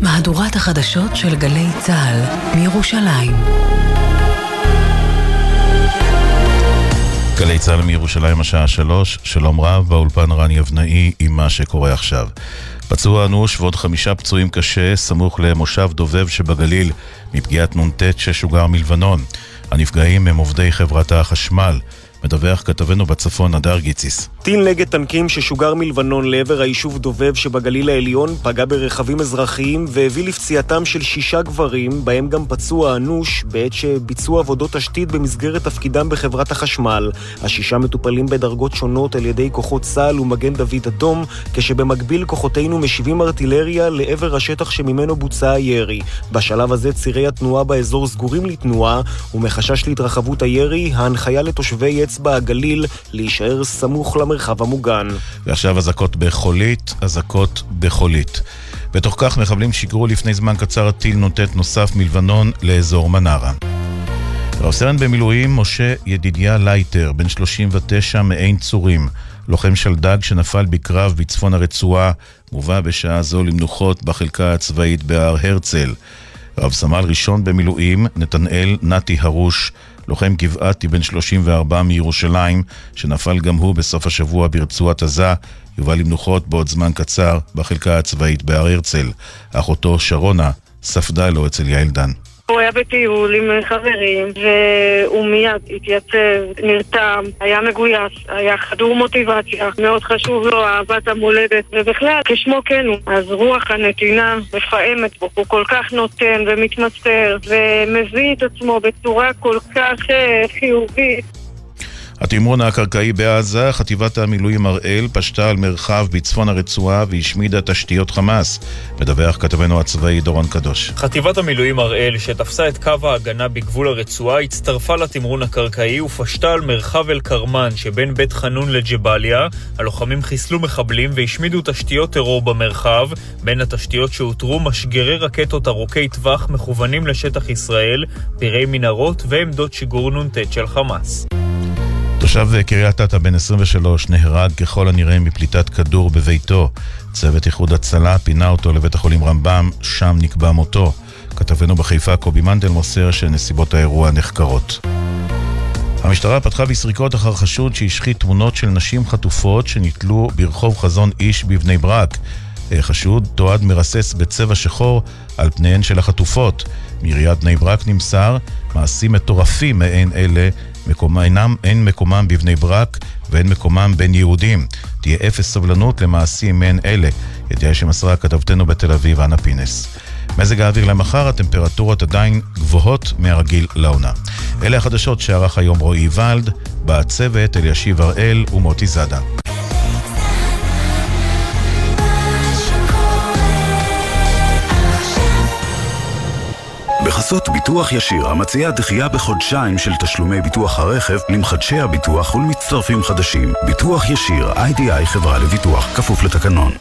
מהדורת החדשות של גלי צה"ל מירושלים. גלי צה"ל מירושלים השעה שלוש, שלום רב, באולפן רן יבנאי עם מה שקורה עכשיו. פצוע אנוש ועוד חמישה פצועים קשה סמוך למושב דובב שבגליל מפגיעת נ"ט ששוגר מלבנון. הנפגעים הם עובדי חברת החשמל. מדווח כתבנו בצפון, הדר גיציס. טיל נגד טנקים ששוגר מלבנון לעבר היישוב דובב שבגליל העליון פגע ברכבים אזרחיים והביא לפציעתם של שישה גברים, בהם גם פצוע אנוש, בעת שביצעו עבודות תשתית במסגרת תפקידם בחברת החשמל. השישה מטופלים בדרגות שונות על ידי כוחות צה"ל ומגן דוד אדום, כשבמקביל כוחותינו משיבים ארטילריה לעבר השטח שממנו בוצע הירי. בשלב הזה צירי התנועה באזור סגורים לתנועה, ומחשש להתרחבות הירי, ההנחיה לתושבי אצבע הגליל להישאר סמוך למרחב המוגן. ועכשיו אזעקות בחולית, אזעקות בחולית. בתוך כך מחבלים שיגרו לפני זמן קצר טיל נ"ט נוסף מלבנון לאזור מנרה. רב סרן במילואים משה ידידיה לייטר, בן 39 מעין צורים, לוחם שלדג שנפל בקרב בצפון הרצועה, מובא בשעה זו למנוחות בחלקה הצבאית בהר הרצל. רב סמל ראשון במילואים, נתנאל נתי הרוש, לוחם גבעתי בן 34 מירושלים, שנפל גם הוא בסוף השבוע ברצועת עזה, יובא למנוחות בעוד זמן קצר בחלקה הצבאית בהר הרצל. אחותו שרונה ספדה לו אצל יעל דן. הוא היה בטיול עם חברים, והוא מיד התייצב, נרתם, היה מגויס, היה חדור מוטיבציה, מאוד חשוב לו אהבת המולדת, ובכלל, כשמו כן הוא. אז רוח הנתינה מפעמת בו, הוא כל כך נותן ומתמסר, ומביא את עצמו בצורה כל כך חיובית. התמרון הקרקעי בעזה, חטיבת המילואים הראל פשטה על מרחב בצפון הרצועה והשמידה תשתיות חמאס, מדווח כתבנו הצבאי דורון קדוש. חטיבת המילואים הראל, שתפסה את קו ההגנה בגבול הרצועה, הצטרפה לתמרון הקרקעי ופשטה על מרחב אל-קרמן שבין בית חנון לג'באליה. הלוחמים חיסלו מחבלים והשמידו תשתיות טרור במרחב. בין התשתיות שאותרו משגרי רקטות ארוכי טווח מכוונים לשטח ישראל, פירי מנהרות ועמדות שיגור נ"ט של חמאס. תושב קריית אתא בן 23 נהרג ככל הנראה מפליטת כדור בביתו. צוות איחוד הצלה פינה אותו לבית החולים רמב"ם, שם נקבע מותו. כתבנו בחיפה קובי מנדל מוסר שנסיבות האירוע נחקרות. המשטרה פתחה בסריקות אחר חשוד שהשחית תמונות של נשים חטופות שנתלו ברחוב חזון איש בבני ברק. חשוד תועד מרסס בצבע שחור על פניהן של החטופות. מעיריית בני ברק נמסר, מעשים מטורפים מעין אלה מקומה, אינם, אין מקומם בבני ברק ואין מקומם בין יהודים. תהיה אפס סובלנות למעשים מעין אלה. ידיעה שמסרה כתבתנו בתל אביב, אנה פינס. מזג האוויר למחר, הטמפרטורות עדיין גבוהות מהרגיל לעונה. אלה החדשות שערך היום רועי ולד, בצוות אלישיב הראל ומוטי זאדה. בחסות ביטוח ישיר, המציעה דחייה בחודשיים של תשלומי ביטוח הרכב למחדשי הביטוח ולמצטרפים חדשים. ביטוח ישיר, איי-די-איי חברה לביטוח, כפוף לתקנון.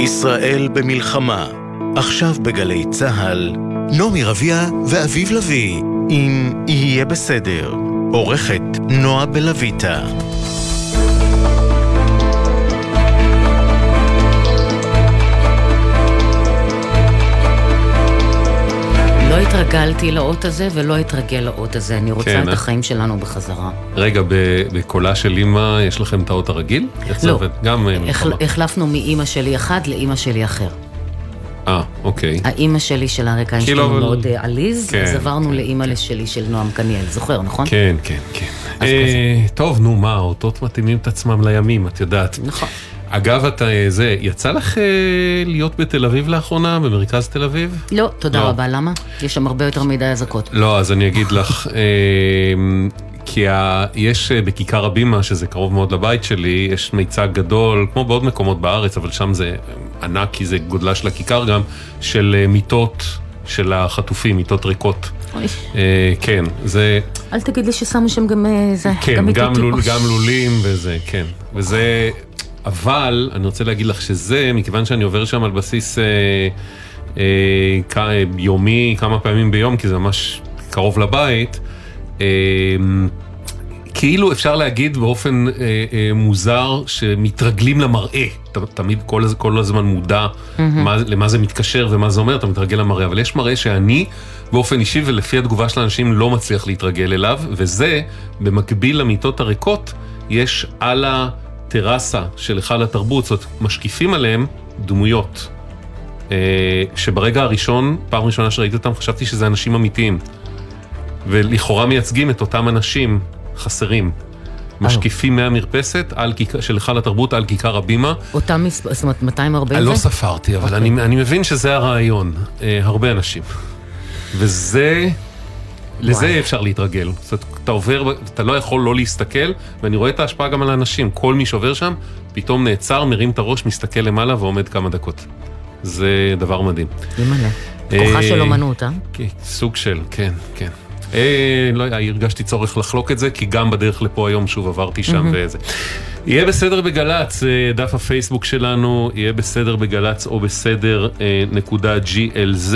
ישראל במלחמה, עכשיו בגלי צה"ל, נעמי רביע ואביב לביא, אם יהיה בסדר. עורכת נועה בלויטה. התרגלתי לאות הזה ולא אתרגל לאות הזה, אני רוצה כן, את אה? החיים שלנו בחזרה. רגע, בקולה של אימא יש לכם את האות הרגיל? לא. גם אה, מלחמה. החלפנו מאימא שלי אחד לאימא שלי אחר. אה, אוקיי. האימא שלי של אריק איינשטיין כאילו, הוא אבל- מאוד אה, עליז, כן, אז עברנו כן, לאימא שלי של נועם קניאל, זוכר, נכון? כן, כן, כן. אה, טוב, נו, מה, האותות מתאימים את עצמם לימים, את יודעת. נכון. אגב, אתה, אה, זה, יצא לך אה, להיות בתל אביב לאחרונה, במרכז תל אביב? לא, תודה לא. רבה, למה? יש שם הרבה יותר מדי אזעקות. לא, אז אני אגיד לך, אה, כי ה... יש אה, בכיכר הבימה, שזה קרוב מאוד לבית שלי, יש מיצג גדול, כמו בעוד מקומות בארץ, אבל שם זה ענק, כי זה גודלה של הכיכר גם, של מיטות של החטופים, מיטות ריקות. אוי, אה, כן, זה, אל תגיד לי ששמו שם גם אה, זה, כן, גם גם. לול. גם לולים וזה, כן. וזה, אבל אני רוצה להגיד לך שזה, מכיוון שאני עובר שם על בסיס אה, אה, כ- יומי, כמה פעמים ביום, כי זה ממש קרוב לבית, אה, כאילו אפשר להגיד באופן אה, אה, מוזר שמתרגלים למראה. אתה תמיד כל, כל הזמן מודע מה, למה זה מתקשר ומה זה אומר, אתה מתרגל למראה. אבל יש מראה שאני באופן אישי ולפי התגובה של האנשים לא מצליח להתרגל אליו, וזה במקביל למיטות הריקות, יש על הטרסה של היכל התרבות, זאת אומרת, משקיפים עליהם דמויות. אה, שברגע הראשון, פעם ראשונה שראיתי אותם, חשבתי שזה אנשים אמיתיים. ולכאורה מייצגים את אותם אנשים חסרים. משקיפים מהמרפסת על כיכר- של היכל התרבות על כיכר הבימה. אותם זאת אומרת 240 אני? לא ספרתי, אבל אני, אני מבין שזה הרעיון. אה, הרבה אנשים. וזה, לזה וואי. אי אפשר להתרגל. זאת אומרת, אתה עובר, אתה לא יכול לא להסתכל, ואני רואה את ההשפעה גם על האנשים. כל מי שעובר שם, פתאום נעצר, מרים את הראש, מסתכל למעלה ועומד כמה דקות. זה דבר מדהים. אימא'לה. כוחה אה, של אומנות, אה? כן, סוג של, כן, כן. אה, לא, הרגשתי צורך לחלוק את זה, כי גם בדרך לפה היום שוב עברתי שם וזה. יהיה בסדר בגל"צ, אה, דף הפייסבוק שלנו, יהיה בסדר בגל"צ או בסדר אה, נקודה GLZ.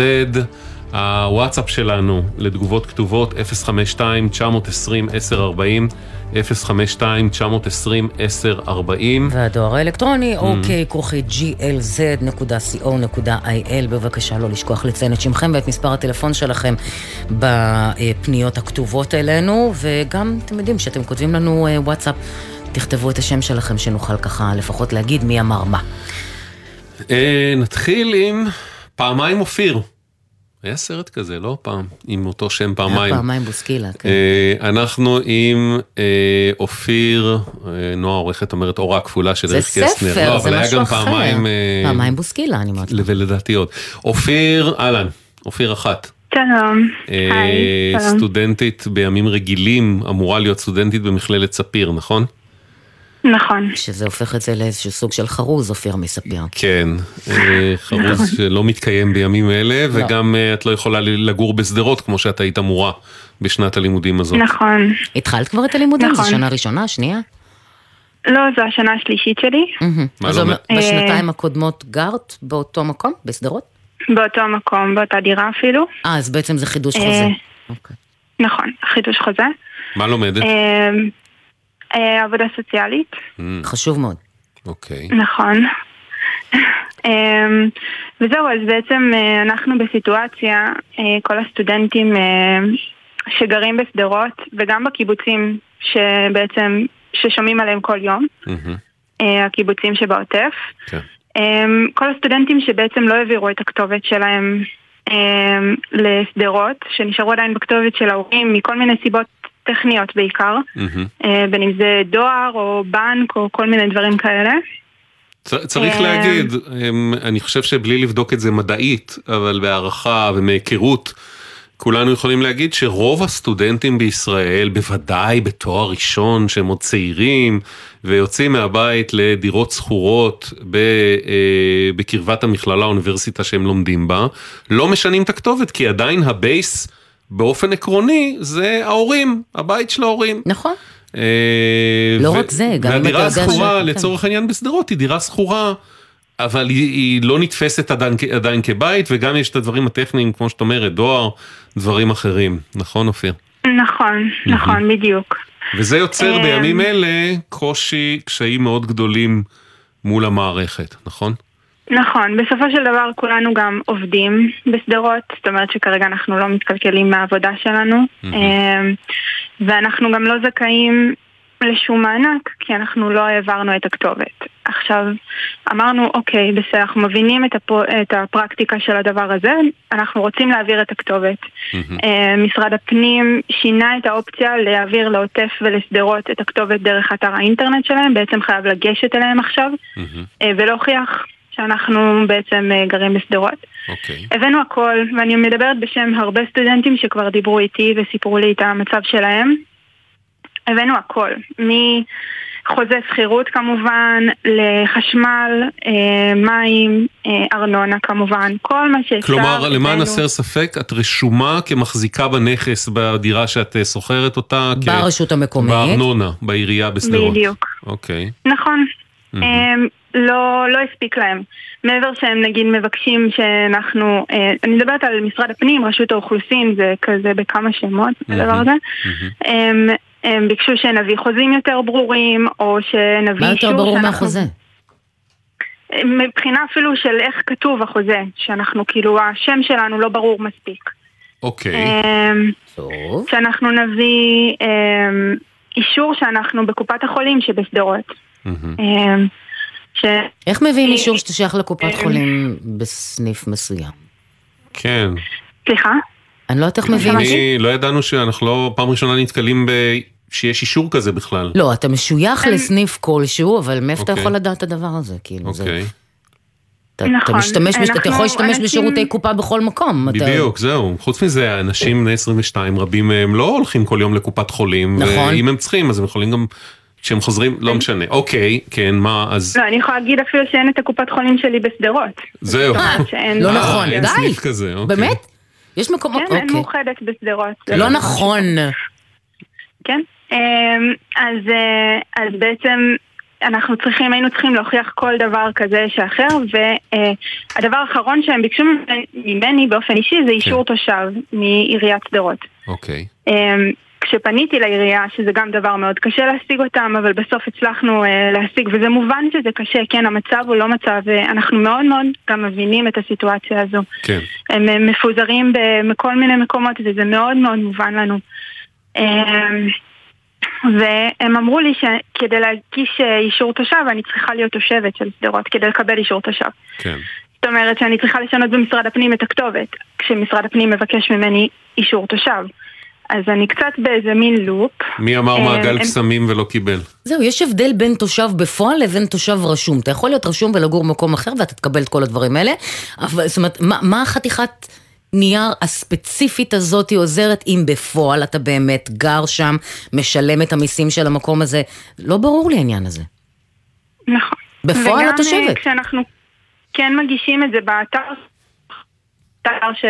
הוואטסאפ שלנו לתגובות כתובות 052-920-1040, 052-920-1040. והדואר האלקטרוני, אוקיי, כרוכית glz.co.il, בבקשה לא לשכוח לציין את שמכם ואת מספר הטלפון שלכם בפניות הכתובות אלינו, וגם, אתם יודעים, כשאתם כותבים לנו אה, וואטסאפ, תכתבו את השם שלכם, שנוכל ככה לפחות להגיד מי אמר מה. אה, נתחיל עם פעמיים אופיר. היה סרט כזה, לא פעם, עם אותו שם פעמיים. היה פעמיים בוסקילה, כן. אה, אנחנו עם אה, אופיר, אה, נועה עורכת אומרת אורה כפולה של זה אריק קסטנר. ספר, לא, זה אבל היה משהו גם אחר. פעמיים, אה, פעמיים בוסקילה, אני אומרת. ולדעתי עוד. אופיר, אהלן, אופיר אחת. שלום. אה, היי, שלום. סטודנטית בימים רגילים, אמורה להיות סטודנטית במכללת ספיר, נכון? נכון. שזה הופך את זה לאיזשהו סוג של חרוז, אופיר מספיר. כן, אה, חרוז שלא מתקיים בימים אלה, וגם אה, את לא יכולה לגור בשדרות כמו שאת היית אמורה בשנת הלימודים הזאת. נכון. התחלת כבר את הלימודים? זו נכון. שנה ראשונה, שנייה? לא, זו השנה השלישית שלי, אז לא בשנתיים הקודמות גרת באותו מקום, בשדרות? באותו מקום, באותה דירה אפילו. אה, אז בעצם זה חידוש אה, חוזה. אוקיי. נכון, חידוש חוזה. מה לומדת? אה, עבודה סוציאלית, אמ, חשוב מאוד. אוקיי. נכון. אה, וזהו, אז בעצם אה, אנחנו בסיטואציה, כל הסטודנטים שגרים בשדרות וגם בקיבוצים שבעצם, ששומעים עליהם כל יום, אה, הקיבוצים שבעוטף. כן. כל הסטודנטים שבעצם לא העבירו את הכתובת שלהם לשדרות, שנשארו עדיין בכתובת של ההורים מכל מיני סיבות טכניות בעיקר. אה, בין אם זה דואר או בנק או כל מיני דברים כאלה. צריך אה, להגיד, אני חושב שבלי לבדוק את זה מדעית, אבל בהערכה ומהיכרות, כולנו יכולים להגיד שרוב הסטודנטים בישראל, בוודאי בתואר ראשון, שהם עוד צעירים, ויוצאים מהבית לדירות שכורות אה, בקרבת המכללה האוניברסיטה שהם לומדים בה, לא משנים את הכתובת, כי עדיין ה base באופן עקרוני זה ההורים, הבית של ההורים. נכון. אה, לא ו- רק זה, גם אם אתה והדירה יודע השכורה, ש- לצורך העניין בשדרות, היא דירה שכורה, אבל היא, היא לא נתפסת עדיין, עדיין כבית, וגם יש את הדברים הטכניים, כמו שאת אומרת, דואר, דברים אחרים. נכון, אופיר? נכון, נכון, בדיוק. וזה יוצר אה, בימים אלה קושי, קשיים מאוד גדולים מול המערכת, נכון? נכון, בסופו של דבר כולנו גם עובדים בשדרות, זאת אומרת שכרגע אנחנו לא מתקלקלים מהעבודה שלנו, אמ, ואנחנו גם לא זכאים לשום מענק, כי אנחנו לא העברנו את הכתובת. עכשיו, אמרנו, אוקיי, בסדר, אנחנו מבינים את, הפו, את הפרקטיקה של הדבר הזה, אנחנו רוצים להעביר את הכתובת. אה, משרד הפנים שינה את האופציה להעביר לעוטף ולשדרות את הכתובת דרך אתר האינטרנט שלהם, בעצם חייב לגשת אליהם עכשיו, אה, ולהוכיח שאנחנו בעצם אה, גרים בשדרות. אוקיי. הבאנו הכל, ואני מדברת בשם הרבה סטודנטים שכבר דיברו איתי וסיפרו לי את המצב שלהם. הבאנו הכל, מחוזה שכירות כמובן, לחשמל, אה, מים, אה, ארנונה כמובן, כל מה שאפשר. כלומר, למען הבאנו. הסר ספק, את רשומה כמחזיקה בנכס בדירה שאת שוכרת אותה? כ- ברשות המקומית. בארנונה, בעירייה בשדרות. בדיוק. אוקיי. נכון. הם לא, לא הספיק להם. מעבר שהם נגיד מבקשים שאנחנו, אה, אני מדברת על משרד הפנים, רשות האוכלוסין, זה כזה בכמה שמות, הדבר הזה. הם, הם ביקשו שנביא חוזים יותר ברורים, או שנביא מה אישור יותר ברור שאנחנו- מהחוזה? מבחינה אפילו של איך כתוב החוזה, שאנחנו כאילו, השם שלנו לא ברור מספיק. אוקיי. אמ, טוב. שאנחנו נביא אמ, אישור שאנחנו בקופת החולים שבשדרות. ש... איך מביאים אישור שאתה שייך לקופת אה, חולים בסניף מסוים? כן. סליחה? אני לא יודעת איך מביאים אישור. אני, לא ידענו שאנחנו לא פעם ראשונה נתקלים ב... שיש אישור כזה בכלל. לא, אתה משוייך לסניף כלשהו, אבל מאיפה אתה אוקיי. יכול לדעת את הדבר הזה? כאילו, זה... אוקיי. אתה, אתה נכון, משתמש, בש- אתה יכול להשתמש אנשים- בשירותי קופה בכל מקום. אתה- בדיוק, זהו. חוץ מזה, אנשים בני 22, רבים מהם לא הולכים כל יום לקופת חולים. נכון. ואם הם צריכים, אז הם יכולים גם... כשהם חוזרים, לא משנה. אוקיי, כן, מה, אז... לא, אני יכולה להגיד אפילו שאין את הקופת חולים שלי בשדרות. זהו. לא אה, נכון, אין די. סניף כזה, אוקיי. באמת? יש מקומות, כן, אין אוקיי. מאוחדת בשדרות. לא ממש- נכון. כן. אמ, אז, אה, אז בעצם אנחנו צריכים, היינו צריכים להוכיח כל דבר כזה שאחר, והדבר האחרון שהם ביקשו ממני באופן אישי זה אישור תושב מעיריית שדרות. אוקיי. כשפניתי לעירייה, שזה גם דבר מאוד קשה להשיג אותם, אבל בסוף הצלחנו אה, להשיג, וזה מובן שזה קשה, כן, המצב הוא לא מצב, אה, אנחנו מאוד מאוד גם מבינים את הסיטואציה הזו. כן. הם אה, מפוזרים בכל מיני מקומות וזה מאוד מאוד מובן לנו. אמ, והם אמרו לי שכדי להגיש אה, אישור תושב אני צריכה להיות תושבת של שדרות כדי לקבל אישור תושב. כן. זאת אומרת שאני צריכה לשנות במשרד הפנים את הכתובת כשמשרד הפנים מבקש ממני אישור תושב. אז אני קצת באיזה מין לופ. מי אמר אה, מעגל קסמים ולא קיבל? זהו, יש הבדל בין תושב בפועל לבין תושב רשום. אתה יכול להיות רשום ולגור במקום אחר ואתה תקבל את כל הדברים האלה, אבל זאת אומרת, מה, מה החתיכת נייר הספציפית הזאת עוזרת אם בפועל אתה באמת גר שם, משלם את המיסים של המקום הזה? לא ברור לי העניין הזה. נכון. בפועל את וגם תושבת. אה, כשאנחנו כן מגישים את זה באתר, אתר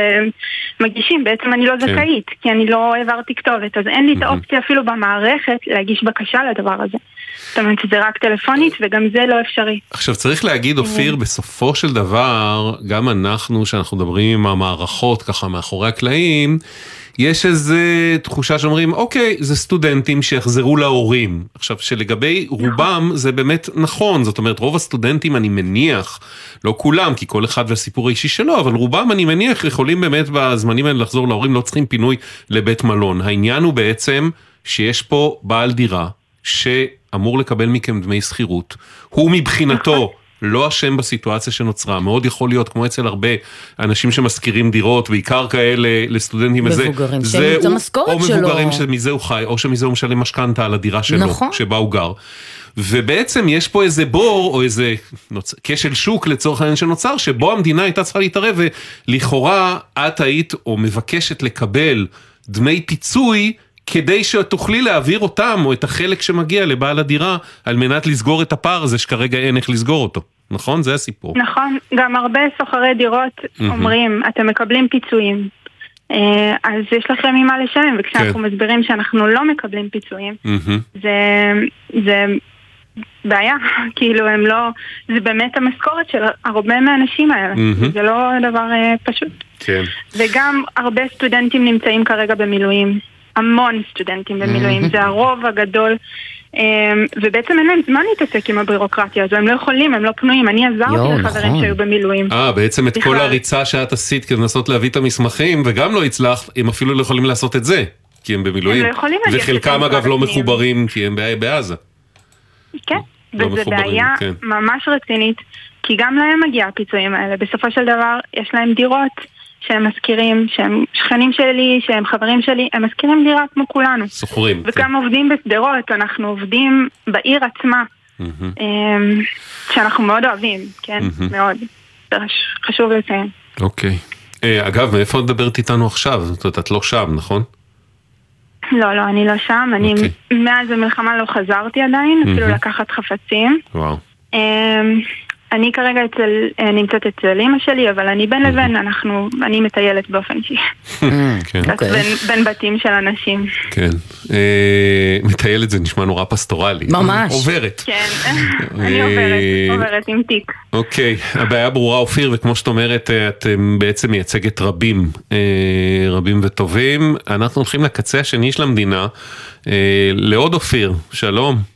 שמגישים, בעצם אני לא כן. זכאית, כי אני לא העברתי כתובת, אז אין לי את האופציה אפילו במערכת להגיש בקשה לדבר הזה. זאת אומרת שזה רק טלפונית וגם זה לא אפשרי. עכשיו צריך להגיד אופיר, בסופו של דבר, גם אנחנו שאנחנו מדברים עם המערכות ככה מאחורי הקלעים, יש איזה תחושה שאומרים, אוקיי, זה סטודנטים שיחזרו להורים. עכשיו, שלגבי רובם זה באמת נכון, זאת אומרת, רוב הסטודנטים, אני מניח, לא כולם, כי כל אחד והסיפור האישי שלו, אבל רובם, אני מניח, יכולים באמת בזמנים האלה לחזור להורים, לא צריכים פינוי לבית מלון. העניין הוא בעצם שיש פה בעל דירה, שאמור לקבל מכם דמי שכירות. הוא מבחינתו... לא אשם בסיטואציה שנוצרה, מאוד יכול להיות כמו אצל הרבה אנשים שמשכירים דירות, בעיקר כאלה לסטודנטים, מבוגרים, זה שהם את המשכורת או שלו. מבוגרים שמזה הוא חי, או שמזה הוא משלם משכנתה על הדירה שלו, נכון. שבה הוא גר. ובעצם יש פה איזה בור, או איזה נוצ... כשל שוק לצורך העניין שנוצר, שבו המדינה הייתה צריכה להתערב, ולכאורה את היית או מבקשת לקבל דמי פיצוי, כדי שתוכלי להעביר אותם, או את החלק שמגיע לבעל הדירה, על מנת לסגור את הפער הזה שכרגע אין איך לסגור אותו. נכון? זה הסיפור. נכון, גם הרבה סוחרי דירות. אומרים, אתם מקבלים פיצויים. אה, אז יש לכם ממה לשלם, וכשאנחנו כן. מסבירים שאנחנו לא מקבלים פיצויים. זה, זה בעיה, כאילו הם לא, זה באמת המשכורת של הרבה מהאנשים האלה. זה לא דבר אה, פשוט. כן. וגם הרבה סטודנטים נמצאים כרגע במילואים, המון סטודנטים במילואים. זה הרוב הגדול. אה, ובעצם אין להם זמן להתעסק עם הבירוקרטיה הזו, הם לא יכולים, הם לא פנויים, אני עזרתי לחברים נכון. שהיו במילואים. אה, בעצם את כל. הריצה שאת עשית כדי לנסות להביא את המסמכים, וגם לא הצלחת, הם אפילו לא יכולים לעשות את זה, כי הם במילואים. הם לא יכולים לגשת וחלקם אגב לא. מחוברים, כי הם בעזה. כן, לא וזו בעיה כן. ממש רצינית, כי גם להם מגיע הפיצויים האלה. בסופו של דבר, יש להם דירות שהם משכירים, שהם שכנים שלי, שהם חברים שלי, הם משכירים דירה כמו כולנו. סוחרים. כן. וגם עובדים בשדרות, אנחנו עובדים בעיר עצמה. אמ, שאנחנו מאוד אוהבים, כן, מהמם. מאוד. חשוב לציין. אוקיי. אה, אגב, מאיפה את מדברת איתנו עכשיו? זאת אומרת, את לא שם, נכון? לא, לא, אני לא שם, אני אוקיי. מאז המלחמה לא חזרתי עדיין, אפילו מהמם. לקחת חפצים. וואו. אני כרגע אצל, אה, נמצאת אצל אימא שלי, אבל אני בין לבין, אנחנו, אני מטיילת באופן אישי. כן. אז בין, בתים של אנשים. כן. אה, מטיילת זה נשמע נורא פסטורלי. ממש. עוברת. כן, אני עוברת, עוברת עם תיק. אוקיי, הבעיה ברורה אופיר, וכמו שאת אומרת, אה, את אה, בעצם מייצגת רבים, אה, רבים וטובים. אנחנו הולכים לקצה השני של המדינה, אה, לעוד אופיר, שלום.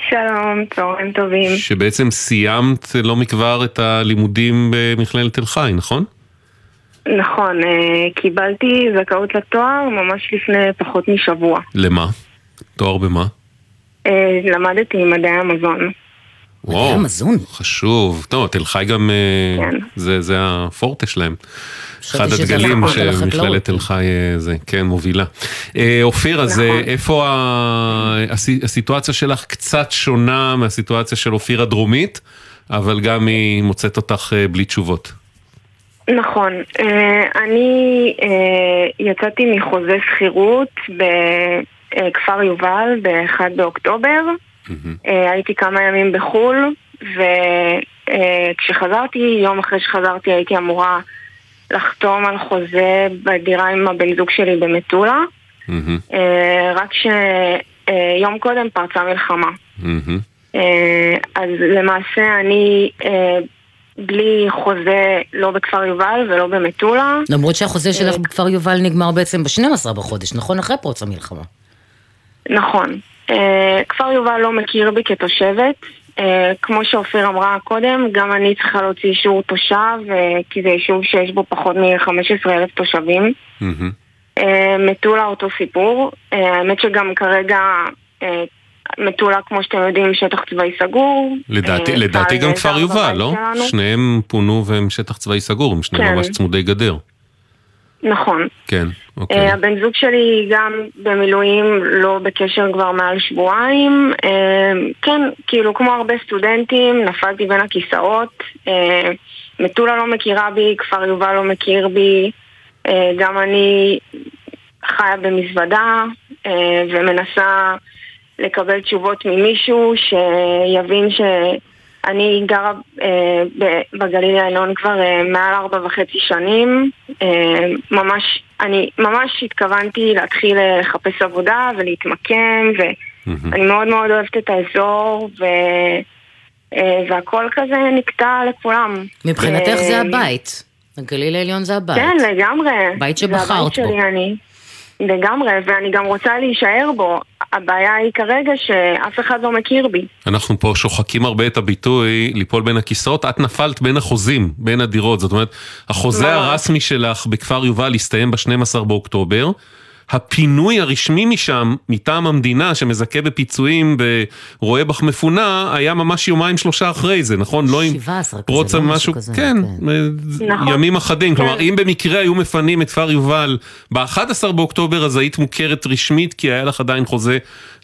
שלום, צהריים טובים. שבעצם סיימת לא מכבר את הלימודים במכללת תל חי, נכון? נכון, אה, קיבלתי זכאות לתואר ממש לפני פחות משבוע. למה? תואר במה? אה, למדתי מדעי המזון. וואו, המזון. חשוב. טוב, תל חי גם, אה, כן. זה, זה הפורטה שלהם. אחד הדגלים. שמכללת תל חי אה, זה, כן, מובילה. אה, אופיר, אז נכון. איפה ה- הס- הסיטואציה שלך קצת שונה מהסיטואציה של אופיר הדרומית, אבל גם היא מוצאת אותך בלי תשובות. נכון, אני יצאתי מחוזה שכירות בכפר יובל ב-1 באוקטובר. אה, הייתי כמה ימים בחו"ל, וכשחזרתי, יום אחרי שחזרתי הייתי אמורה לחתום על חוזה בדירה עם הבן זוג שלי במטולה, מהמם, אה, רק שיום קודם פרצה מלחמה. מהמם. אה, אז למעשה אני בלי חוזה לא בכפר יובל ולא במטולה. למרות שהחוזה. שלך בכפר יובל נגמר בעצם ב-12 בחודש, נכון? אחרי פרוץ המלחמה. נכון. אה, כפר יובל לא מכיר בי כתושבת. אה, כמו שאופיר אמרה קודם, גם אני צריכה להוציא אישור תושב, אה, כי זה יישוב שיש בו פחות מ-15 אלף תושבים. מהמם. מטולה אותו סיפור. האמת שגם כרגע מטולה, כמו שאתם יודעים, שטח צבאי סגור. לדעתי, לדעתי צה"ל גם כפר יובל, לא? שלנו. שניהם פונו והם שטח צבאי סגור, הם שניהם כן. ממש צמודי גדר. נכון. כן, אוקיי. הבן זוג שלי גם במילואים, לא בקשר כבר מעל שבועיים. אה, כן, כאילו כמו הרבה סטודנטים, נפלתי בין הכיסאות. אה, מטולה לא מכירה בי, כפר יובל לא מכיר בי. אה, גם אני חיה במזוודה אה, ומנסה לקבל תשובות ממישהו שיבין שאני גרה אה, ב- בגליל העליון כבר אה, מעל ארבע וחצי שנים. אה, ממש, אני ממש התכוונתי להתחיל לחפש עבודה ולהתמקם, ואני מאוד מאוד אוהבת את האזור, ו... והכל כזה נקטע לכולם. מבחינתך זה הבית. הגליל העליון זה הבית. כן, לגמרי. בית זה שבחרת הבית שלי, בו. אני. לגמרי, ואני גם רוצה להישאר בו. הבעיה היא כרגע שאף אחד לא מכיר בי. אנחנו פה שוחקים הרבה את הביטוי ליפול בין הכיסאות, את נפלת בין החוזים, בין הדירות, זאת אומרת, החוזה ממש. הרשמי שלך בכפר יובל הסתיים ב-12 באוקטובר, הפינוי הרשמי משם, מטעם המדינה שמזכה בפיצויים ורואה בך מפונה, היה ממש יומיים שלושה אחרי זה, נכון? לא עם 17 כזה, פרוץ לא על משהו משהו, כזה, כן, כן. נכון. ימים אחדים, כן. כלומר אם במקרה היו מפנים את כפר יובל ב-11 באוקטובר אז היית מוכרת רשמית כי היה לך עדיין חוזה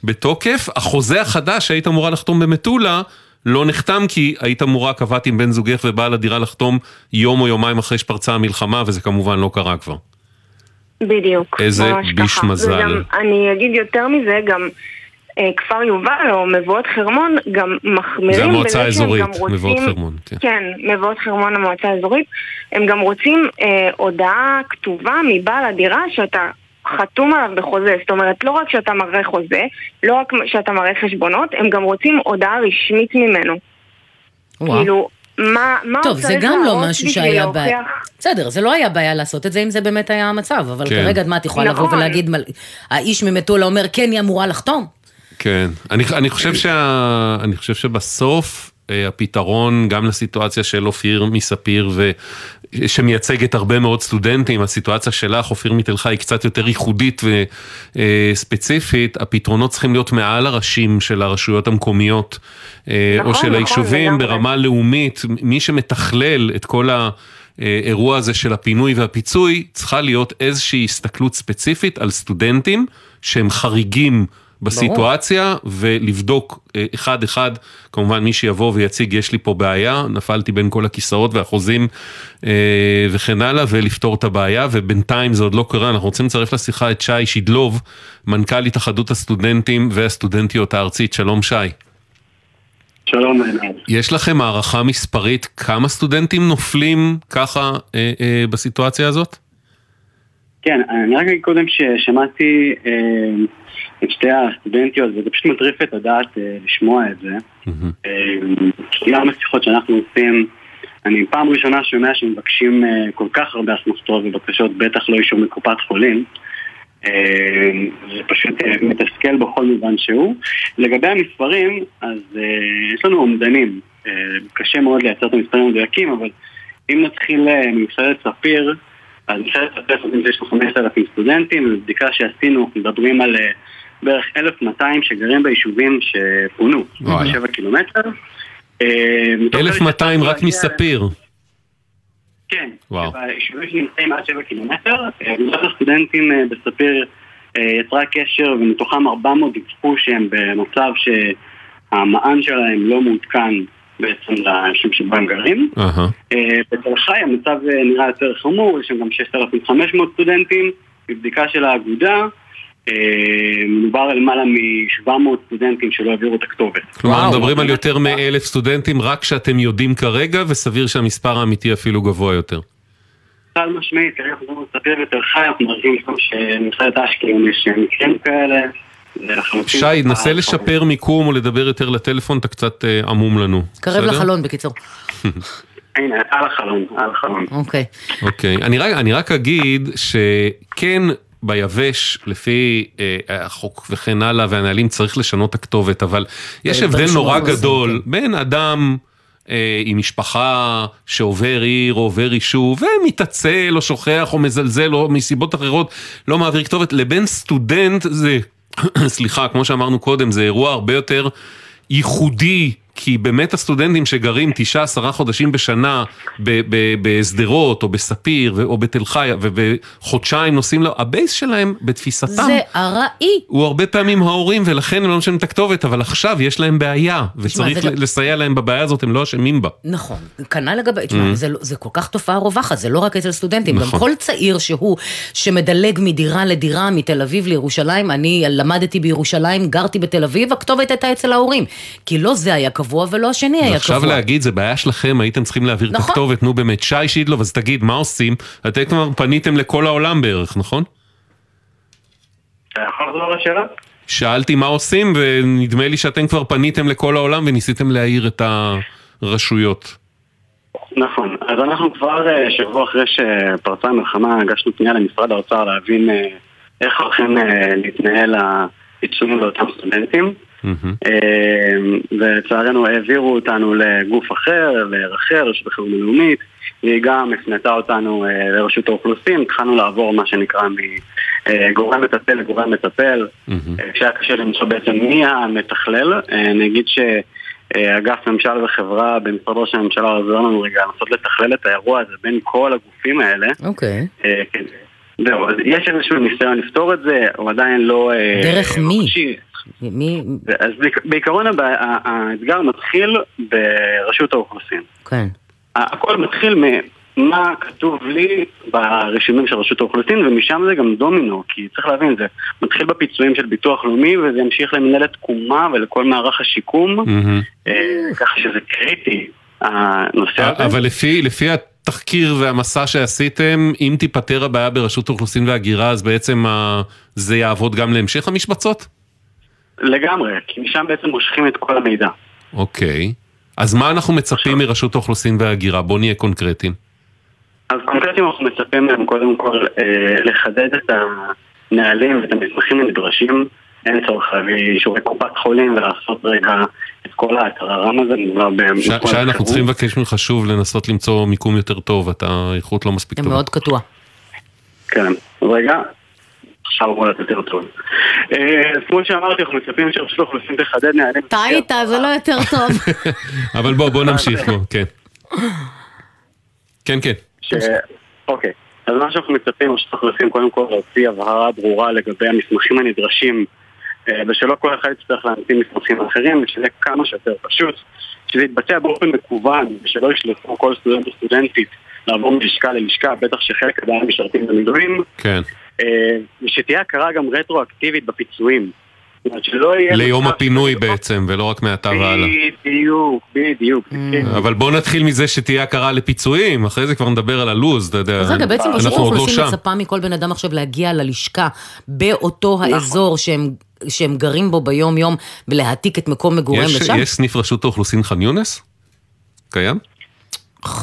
בתוקף, החוזה החדש שהיית אמורה לחתום במטולה לא נחתם כי היית אמורה, קבעת עם בן זוגך ובעל הדירה לחתום יום או יומיים אחרי שפרצה המלחמה וזה כמובן לא קרה כבר. בדיוק. איזה ביש ככה. מזל. וגם, אני אגיד יותר מזה, גם אה, כפר יובל או מבואות חרמון גם מחמירים זה המועצה האזורית. מבואות חרמון, כן. כן, מבואות חרמון המועצה האזורית. הם גם רוצים אה, הודעה כתובה מבעל הדירה שאתה חתום עליו בחוזה. זאת אומרת, לא רק שאתה מראה חוזה, לא רק שאתה מראה חשבונות, הם גם רוצים הודעה רשמית ממנו. וואו. כאילו, מה, מה טוב, זה גם לא משהו שהיה? בעיה. בסדר, זה לא היה בעיה לעשות את זה אם זה באמת היה המצב, אבל כן. כרגע מה את יכולה לבוא נכון. ולהגיד, מל- האיש ממטולה אומר, כן, היא אמורה לחתום? כן, אני, אני, חושב שה, אני חושב שבסוף הפתרון גם לסיטואציה של אופיר מספיר ו... שמייצגת הרבה מאוד סטודנטים, הסיטואציה שלך, אופיר מתל חי, היא קצת יותר ייחודית וספציפית, הפתרונות צריכים להיות מעל הראשים של הרשויות המקומיות אה, נכון, או של נכון, היישובים. ברמה לאומית, מי שמתכלל את כל האירוע הזה של הפינוי והפיצוי, צריכה להיות איזושהי הסתכלות ספציפית על סטודנטים שהם חריגים בסיטואציה ולבדוק אה, אחד אחד, כמובן מי שיבוא ויציג יש לי פה בעיה, נפלתי בין כל הכיסאות והחוזים אה, וכן הלאה ולפתור את הבעיה ובינתיים זה עוד לא קרה, אנחנו רוצים לצרף לשיחה את שי שידלוב, מנכ"ל התאחדות הסטודנטים והסטודנטיות הארצית, שלום שי. שלום עינת. יש לכם הערכה מספרית כמה סטודנטים נופלים ככה אה, אה, בסיטואציה הזאת? כן, אני רק אגיד קודם ששמעתי אה, את שתי הסטודנטיות, וזה פשוט מטריף את הדעת אה, לשמוע את זה. אה, כי גם בשיחות שאנחנו עושים, אני פעם ראשונה שומע שמבקשים אה, כל כך הרבה אסמכתות ובקשות, בטח לא אישור מקופת חולים. אה, זה פשוט אה, מתסכל בכל מובן שהוא. לגבי המספרים, אז יש לנו אומדנים. אה, קשה מאוד לייצר את המספרים המדויקים, אבל אם נתחיל ממכללת ספיר, אז מכללת ספיר שיש לו 5,000 סטודנטים, ובבדיקה שעשינו, מדברים על בערך 1,200 שגרים ביישובים שפונו, וואלה. 7 קילומטר. אה, מתוך אלה 1,200 שצריך רק מספיר. כן. ביישובים שנמצאים עד 7 קילומטר, אה, קבוצת הסטודנטים אה, בספיר אה, יצרה קשר ומתוכם 400 דיווחו שהם במצב שהמען שלהם לא מעודכן בעצם ליישוב שבו הם גרים. אה, בתל חי המצב אה, נראה יותר חמור, יש שם גם 6,500 סטודנטים, בבדיקה של האגודה אה, מדובר על למעלה מ-700 סטודנטים שלא העבירו את הכתובת. כלומר, מדברים על יותר מאלף סטודנטים רק שאתם יודעים כרגע, וסביר שהמספר האמיתי אפילו גבוה יותר. חד משמעית, כרגע אנחנו מדברים על ספיר ותל חי, אנחנו מרגישים גם שמכללת אשקלון יש אה, מקרים כאלה. שי, נסה לשפר מיקום או לדבר יותר לטלפון, אתה קצת אה, עמום לנו. קרב? לחלון בקיצור. הנה, על החלון, על החלון. אוקיי. אוקיי, אני רק אגיד שכן ביבש, לפי אה, החוק וכן הלאה והנהלים צריך לשנות את הכתובת, אבל יש אה, הבדל נורא גדול כן. בין אדם... אה, עם משפחה שעובר עיר או עובר יישוב ומתעצל או שוכח או מזלזל או מסיבות אחרות לא מעביר כתובת לבין סטודנט זה סליחה כמו שאמרנו קודם זה אירוע הרבה יותר ייחודי כי באמת הסטודנטים שגרים תשעה עשרה חודשים בשנה בשדרות או בספיר או בתל חי ובחודשיים נוסעים, לו, ה base שלהם בתפיסתם זה ארעי. הוא הרבה פעמים ההורים ולכן הם לא משנים את הכתובת אבל עכשיו יש להם בעיה וצריך זה גם- לסייע להם בבעיה הזאת הם לא אשמים בה. נכון, כנ"ל לגבי, תשמע, זה, לא- זה כל כך תופעה רווחת, זה לא רק אצל סטודנטים, גם נכון. כל צעיר שהוא, שמדלג מדירה לדירה, מתל אביב לירושלים, אני למדתי בירושלים, גרתי בתל אביב, הכתובת הייתה אצל ההורים. כי לא זה היה קבוע ולא השני היה ועכשיו קבוע. להגיד זה בעיה שלכם הייתם צריכים להעביר את נכון. הכתובת נו באמת שי שידלוב אז תגיד מה עושים אתם כבר פניתם לכל העולם בערך נכון? אתה יכול לחזור על השאלה? שאלתי מה עושים ונדמה לי שאתם כבר פניתם לכל העולם וניסיתם להעיר את הרשויות. נכון, אז אנחנו כבר אה, שבוע אחרי שפרצה המלחמה הגשנו פנייה למשרד האוצר להבין אה, איך הולכים אה, להתנהל הפיצויים לאותם סטודנטים אה, ולצערנו העבירו אותנו לגוף אחר, לרח"ל, רשות החירום הלאומית והיא גם הפנתה אותנו אה, לרשות האוכלוסין, התחלנו לעבור מה שנקרא מגורם מטפל לגורם מטפל אה, כשהיה קשה למצוא בעצם מי המתכלל, אה, אני אגיד ש... אה, אגף ממשל וחברה במשרד ראש הממשלה עוזר לנו רגע לנסות לתכלל את האירוע הזה בין כל הגופים האלה. אוקיי. אה, כן. זהו, אז יש איזשהו ניסיון לפתור את זה, הוא עדיין לא... דרך מי? ממשי. מי? אז בעיק- בעיקרון האתגר מתחיל ברשות האוכלוסין. כן. הכל מתחיל ממה כתוב לי ברשימים של רשות האוכלוסין, ומשם זה גם דומינו, כי צריך להבין, זה מתחיל בפיצויים של ביטוח לאומי, וזה ימשיך למנהלת תקומה ולכל מערך השיקום, אה, ככה שזה קריטי, הנושא הזה. אבל לפי, לפי התחקיר והמסע שעשיתם, אם תיפתר הבעיה ברשות האוכלוסין וההגירה, אז בעצם ה... זה יעבוד גם להמשך המשבצות? לגמרי, כי משם בעצם מושכים את כל המידע. אוקיי. אז מה אנחנו מצפים מרשות האוכלוסין וההגירה? בוא נהיה קונקרטיים. אז קונקרטים אנחנו מצפים מהם קודם כל אה, לחדד את הנהלים ואת המסמכים הנדרשים. אין צורך להביא אישורי קופת חולים ולעשות רגע את כל הטררם הזה, מדובר ש- במקום שי, אנחנו. צריכים לבקש ממך שוב לנסות למצוא מיקום יותר טוב, אתה איכות לא מספיק זה טובה. מאוד קטוע. כן, רגע, עכשיו אמור להיות יותר טוב. אה, אז כמו שאמרתי, אנחנו מצפים שרשות האוכלוסין תחדד נהלים. טעית, זה לא יותר טוב. אבל בוא, בוא נמשיך, בוא, כן. כן, כן. ש... אוקיי, אז מה שאנחנו מצפים, רשות האוכלוסין קודם כל להוציא הבהרה ברורה לגבי המסמכים הנדרשים אה, ושלא כל אחד יצטרך להמציא מסמכים אחרים ושזה כמה שיותר פשוט שזה יתבצע באופן מקוון ושלא ישלחו כל סטודנט או סטודנטית לעבור מלשכה ללשכה, בטח שחלק עדיין משרתים במילואים כן. אה, ושתהיה הכרה גם רטרואקטיבית בפיצויים. ליום הפינוי בעצם, ולא רק מעתה והלאה. בדיוק, בדיוק. Mm. כן. אבל בוא נתחיל מזה שתהיה הכרה לפיצויים, אחרי זה כבר נדבר על הלו"ז, אתה יודע. אז רגע, בעצם רשות אנחנו עוד לא האוכלוסין שם. מצפה מכל בן אדם עכשיו להגיע ללשכה באותו נכון. האזור שהם... שהם גרים בו ביום-יום ולהעתיק את מקום מגוריהם יש- לשם? יש סניף רשות האוכלוסין ח'אן יונס? קיים?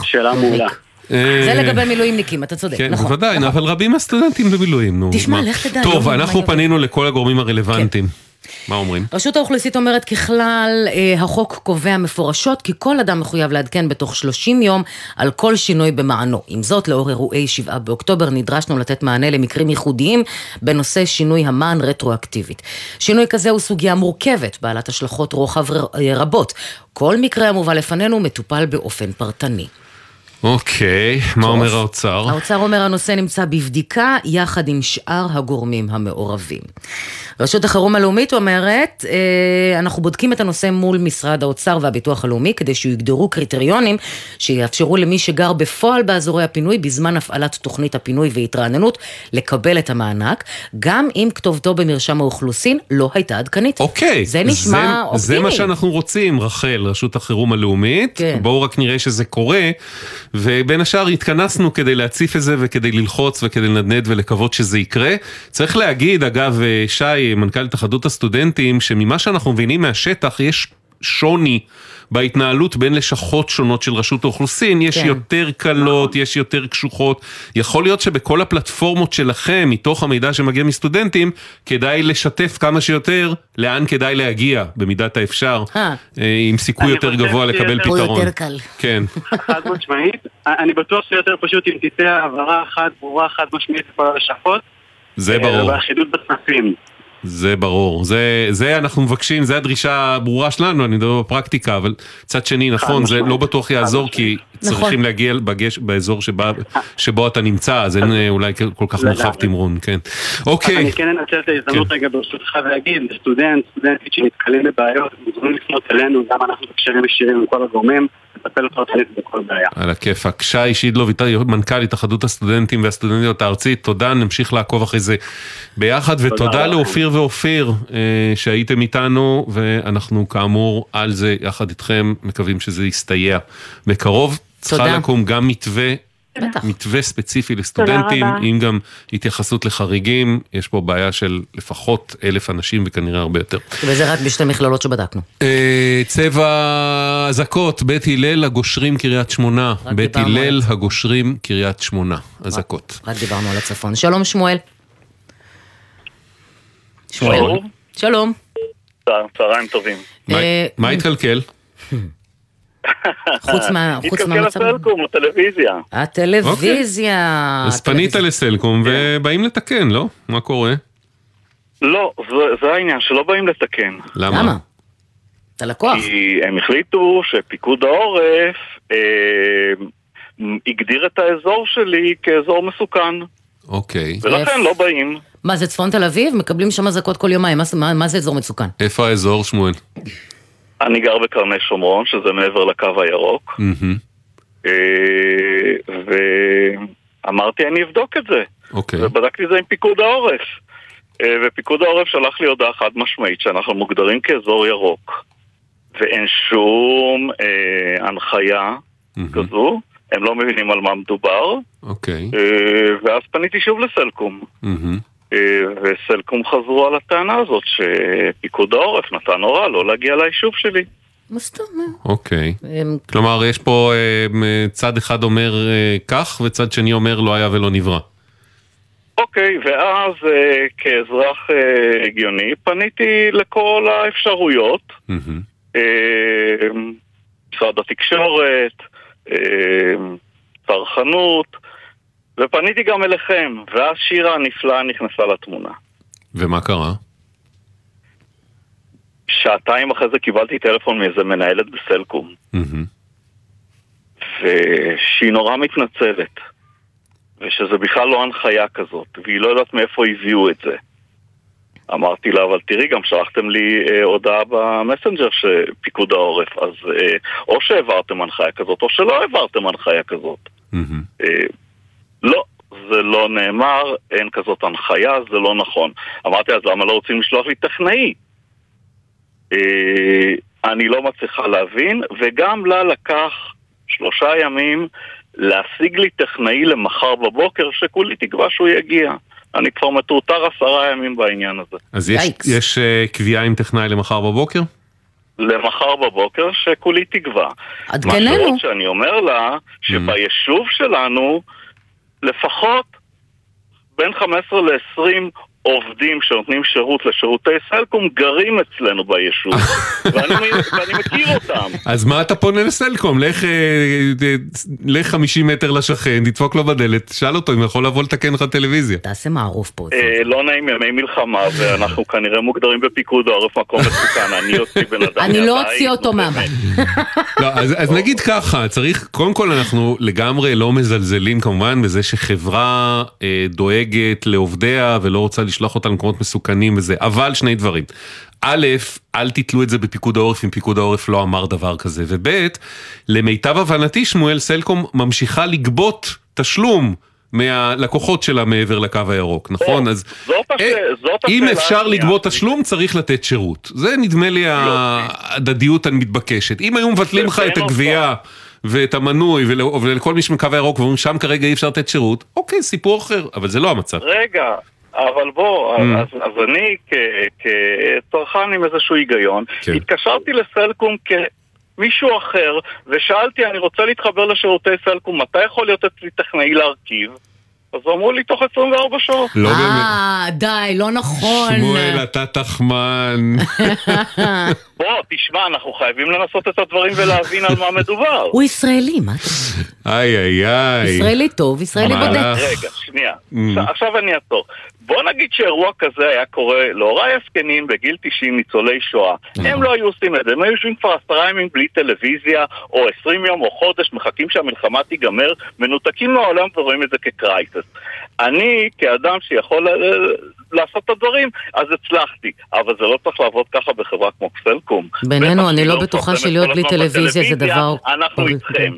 שאלה מעולה. זה אה, לגבי מילואימניקים, אתה צודק, כן, נכון. בוודאי, אבל רבים מהסטודנטים במילואים, נו. תשמע, מה? לך תדע, טוב, יום אנחנו. פנינו לכל הגורמים הרלוונטיים. מה אומרים? רשות האוכלוסין אומרת ככלל, אה, החוק קובע מפורשות כי כל אדם מחויב לעדכן בתוך 30 יום על כל שינוי במענו. עם זאת, לאור אירועי 7 באוקטובר נדרשנו לתת מענה למקרים ייחודיים בנושא שינוי המען רטרואקטיבית. שינוי כזה הוא סוגיה מורכבת, בעלת השלכות רוחב אה, רבות. כל מקרה המובא לפנינו מטופל באופן פרטני. אוקיי, מה אומר האוצר? האוצר אומר הנושא נמצא בבדיקה יחד עם שאר הגורמים המעורבים. רשות החירום הלאומית אומרת, אה, אנחנו בודקים את הנושא מול משרד האוצר והביטוח הלאומי כדי שיוגדרו קריטריונים שיאפשרו למי שגר בפועל באזורי הפינוי בזמן הפעלת תוכנית הפינוי והתרעננות לקבל את המענק, גם אם כתובתו במרשם האוכלוסין לא הייתה עדכנית. אוקיי, זה נשמע אופטימי. זה מה שאנחנו רוצים, רחל, רשות החירום הלאומית. כן. בואו רק נראה שזה קורה, ובין השאר התכנסנו כדי להציף את זה וכדי ללחוץ וכדי לנדנד ולקוות שזה יקרה. צריך להגיד, אגב, אה, שי, מנכ"ל התאחדות הסטודנטים, שממה שאנחנו מבינים מהשטח, יש שוני. בהתנהלות בין לשכות שונות של רשות האוכלוסין, יש כן. יותר קלות, יש יותר קשוחות. יכול להיות שבכל הפלטפורמות שלכם, מתוך המידע שמגיע מסטודנטים, כדאי לשתף כמה שיותר לאן כדאי להגיע, במידת האפשר, אה. אה, עם סיכוי יותר גבוה לקבל פתרון. יותר קל. כן. חד משמעית. אני בטוח שיותר פשוט אם תצא הבהרה אחת ברורה, חד משמעית לכל הלשכות. זה אה, ברור, והאחידות בצנפים. זה ברור. זה, זה אנחנו מבקשים, זה הדרישה הברורה שלנו, אני מדבר בפרקטיקה, אבל מצד שני, נכון, זה. לא בטוח יעזור, כי נכון. צריכים להגיע בגש, באזור שבה, שבו אתה נמצא, אז אין אולי כל כך מרחב. תמרון, כן. אוקיי, אני כן אנצל את ההזדמנות כן. רגע ברשותך להגיד לסטודנט, סטודנטית שנתקלים בבעיות, מוזמנים לפנות אלינו, גם אנחנו בקשרים ישירים עם כל הגורמים, לטפל פרטנית בכל בעיה. על הכיפאק. שי שידלוב, מנכ"ל התאחדות הסטודנטים והסטודנטיות הארצית, תודה, נמשיך לעקוב אחרי זה ביחד, ותודה. לאופיר ואופיר אה, שהייתם איתנו, ואנחנו כאמור על זה יחד איתכם, מקווים שזה יסתייע בקרוב. צריכה. לקום גם מתווה. בטח. מתווה ספציפי לסטודנטים. עם גם התייחסות לחריגים, יש פה בעיה של לפחות אלף אנשים וכנראה הרבה יותר. וזה רק בשתי מכללות שבדקנו. אה, צבע אזעקות, בית הלל הגושרים קריית שמונה. בית הלל. הגושרים קריית שמונה. אזעקות. רק דיברנו על הצפון. שלום שמואל. שמואל. שלום. צהריים טובים. מה התקלקל? חוץ מה- חוץ התקלקל מהמצב. הסלקום, הטלוויזיה. הטלוויזיה. אז פנית. לסלקום ובאים לתקן, לא? מה קורה? לא, זה, זה העניין, שלא באים לתקן. למה? אתה לקוח. כי הם החליטו שפיקוד העורף אה, הגדיר את האזור שלי כאזור מסוכן, אוקיי. ולכן לא באים. מה זה צפון תל אביב? מקבלים שם אזעקות כל יומיים. מה מה מה זה אזור מסוכן? איפה האזור, שמואל? אני גר בקרני שומרון, שזה מעבר לקו הירוק. אה, ואמרתי אני אבדוק את זה. אוקיי. ובדקתי את זה עם פיקוד העורף. אה, ופיקוד העורף שלח לי הודעה חד משמעית שאנחנו מוגדרים כאזור ירוק. ואין שום אה, הנחיה. כזו, הם לא מבינים על מה מדובר, אוקיי. אה, ואז פניתי שוב לסלקום. מהמם. אה, וסלקום חזרו על הטענה הזאת שפיקוד העורף נתן הוראה לא להגיע ליישוב שלי. מה זאת אומרת? אוקיי. כלומר, יש פה אה, צד אחד אומר אה, כך, וצד שני אומר לא היה ולא נברא. אוקיי, ואז כאזרח הגיוני פניתי לכל האפשרויות, משרד התקשורת, צרכנות, ופניתי גם אליכם, ואז שירה הנפלאה נכנסה לתמונה. ומה קרה? שעתיים אחרי זה קיבלתי טלפון מאיזה מנהלת בסלקום. ושהיא נורא מתנצלת, ושזה בכלל לא הנחיה כזאת, והיא לא יודעת מאיפה הביאו את זה. אמרתי לה, אבל תראי, גם שלחתם לי אה, הודעה במסנג'ר שפיקוד העורף, אז אה, או שהעברתם הנחיה כזאת, או שלא העברתם הנחיה כזאת. מהמם. אה, לא, זה לא נאמר, אין כזאת הנחיה, זה לא נכון. אמרתי, אז למה לא רוצים לשלוח לי טכנאי? אה, אני לא מצליחה להבין, וגם לה לקח שלושה ימים להשיג לי טכנאי למחר בבוקר, שכולי תקווה שהוא יגיע. אני כבר מטורטר עשרה ימים בעניין הזה. אז יש, יש uh, קביעה עם טכנאי למחר בבוקר? למחר בבוקר, שכולי תקווה. עדכננו. מה שאני אומר לה, שביישוב שלנו, לפחות בין 15 ל-20 עובדים שנותנים שירות לשירותי סלקום גרים אצלנו ביישוב, ואני, ואני מכיר אותם. אז מה אתה פונה לסלקום? לך, אה, אה, לך 50 מטר לשכן, תדפוק לו בדלת, שאל אותו אם יכול לבוא לתקן לך טלוויזיה. תעשה מערוף פה. אה, לא נעים ימי מלחמה, ואנחנו כנראה מוגדרים בפיקוד העורף מקום מסוכן, אני אוציא בן אדם אני לא אוציא אותו מהבית. לא, אז, אז נגיד ככה, צריך, קודם כל אנחנו לגמרי לא מזלזלים כמובן בזה שחברה אה, דואגת לעובדיה ולא רוצה לשלוח אותה למקומות מסוכנים וזה, אבל שני דברים. א', אל תתלו את זה בפיקוד העורף אם פיקוד העורף לא אמר דבר כזה, וב', למיטב הבנתי שמואל סלקום ממשיכה לגבות תשלום. מהלקוחות שלה מעבר לקו הירוק, נכון? אז. אה, אם אפשר. לגבות תשלום צריך לתת שירות. זה נדמה לי ההדדיות המתבקשת. אם היו מבטלים לך את הגבייה ואת המנוי ול- ולכל מי שמקו הירוק ואומרים שם כרגע אי אפשר לתת שירות, אוקיי, סיפור אחר, אבל זה לא המצב. רגע, אבל בוא, Mm. אז, אז אני כצרכן עם איזשהו היגיון, כן. התקשרתי לסלקום כמישהו אחר, ושאלתי, אני רוצה להתחבר לשירותי סלקום, מתי יכול להיות אצלי טכנאי להרכיב? אז אמרו לי תוך 24 שעות. לא באמת. אה, די, לא נכון. שמואל, אתה תחמן. בוא, תשמע, אנחנו חייבים לנסות את הדברים ולהבין על מה מדובר. הוא ישראלי, מה אתה... איי איי איי. ישראלי טוב, ישראלי בודק. רגע, שנייה. Mm. עכשיו- עכשיו אני אעצור. בוא נגיד שאירוע כזה היה קורה להוריי הזקנים בגיל 90 ניצולי שואה. הם לא היו עושים את זה, הם היו יושבים כבר עשרה ימים בלי טלוויזיה, או עשרים יום או חודש, מחכים שהמלחמה תיגמר, מנותקים מהעולם ורואים את זה כקרייסס. אני, כאדם שיכול אה, לעשות את הדברים, אז הצלחתי. אבל זה לא צריך לעבוד ככה בחברה כמו סלקום. בינינו, אני לא לא בטוחה שלהיות בלי טלוויזיה זה דבר... אנחנו איתכם.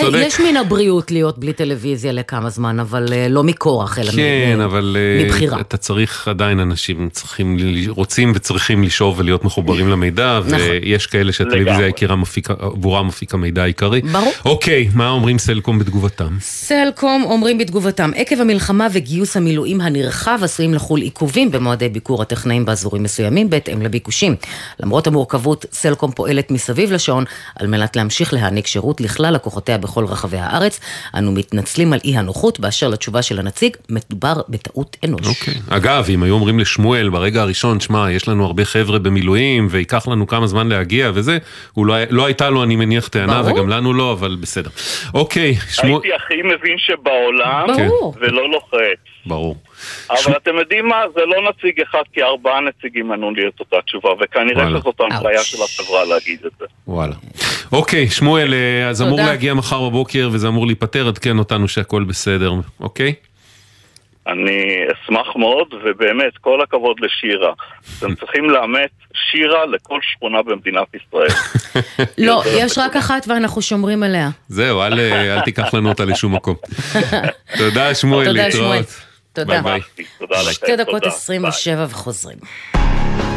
צודק. יש מן הבריאות להיות בלי טלוויזיה לכמה זמן, אבל אה, לא מכורח, אלא מ- כן, מ- אבל אה, מבחירה. אתה צריך עדיין אנשים צריכים, רוצים וצריכים לשאוב ולהיות מחוברים למידע, נכון. ויש כאלה שהטלוויזיה. היקירה מפיק, עבורם מפיק המידע העיקרי. ברור. אוקיי, מה אומרים סלקום בתגובתם? סלקום אומרים בתגובתם, עקב המלחמה וגיוס המילואים הנרחב עשויים לחול עיכובים במועדי ביקור הטכנאים באזורים מסוימים בהתאם לביקושים. למרות המורכבות, סלקום פועלת מסביב לשעון על מנת להמשיך להעניק שירות לכלל לקוחותיה בכל רחבי הארץ. אנו מתנצלים על אי הנוחות באשר לתשובה של הנציג, מדובר בטעות אנוש. אוקיי. אגב, אם היו אומרים לשמואל ברגע הראשון, שמע, יש לנו הרבה חבר'ה במילואים, וייקח לנו כמה זמן להגיע וזה, הוא לא, לא הייתה לו, אני מניח, טענה, ברור. וגם לנו לא, אבל בסדר. אוקיי, שמואל... הייתי הכי מבין שבעולם, ברור. ולא לוחץ. ברור. אבל אתם יודעים מה? זה לא נציג אחד, כי ארבעה נציגים ענו לי את אותה תשובה, וכנראה. שזאת ההנחיה. של החברה להגיד את זה. וואלה. אוקיי, שמואל, אה, אז אמור. להגיע מחר בבוקר וזה אמור להיפתר, עדכן אותנו שהכל בסדר, אוקיי? אני אשמח מאוד, ובאמת, כל הכבוד לשירה. אתם צריכים לאמץ שירה לכל שכונה במדינת ישראל. לא, יש רק אחת ואנחנו שומרים עליה. זהו, אל, אל תיקח לנו אותה לשום מקום. תודה, שמואל, תודה, להתראות. תודה. ביי ביי. שתי דקות תודה. עשרים ושבע וחוזרים.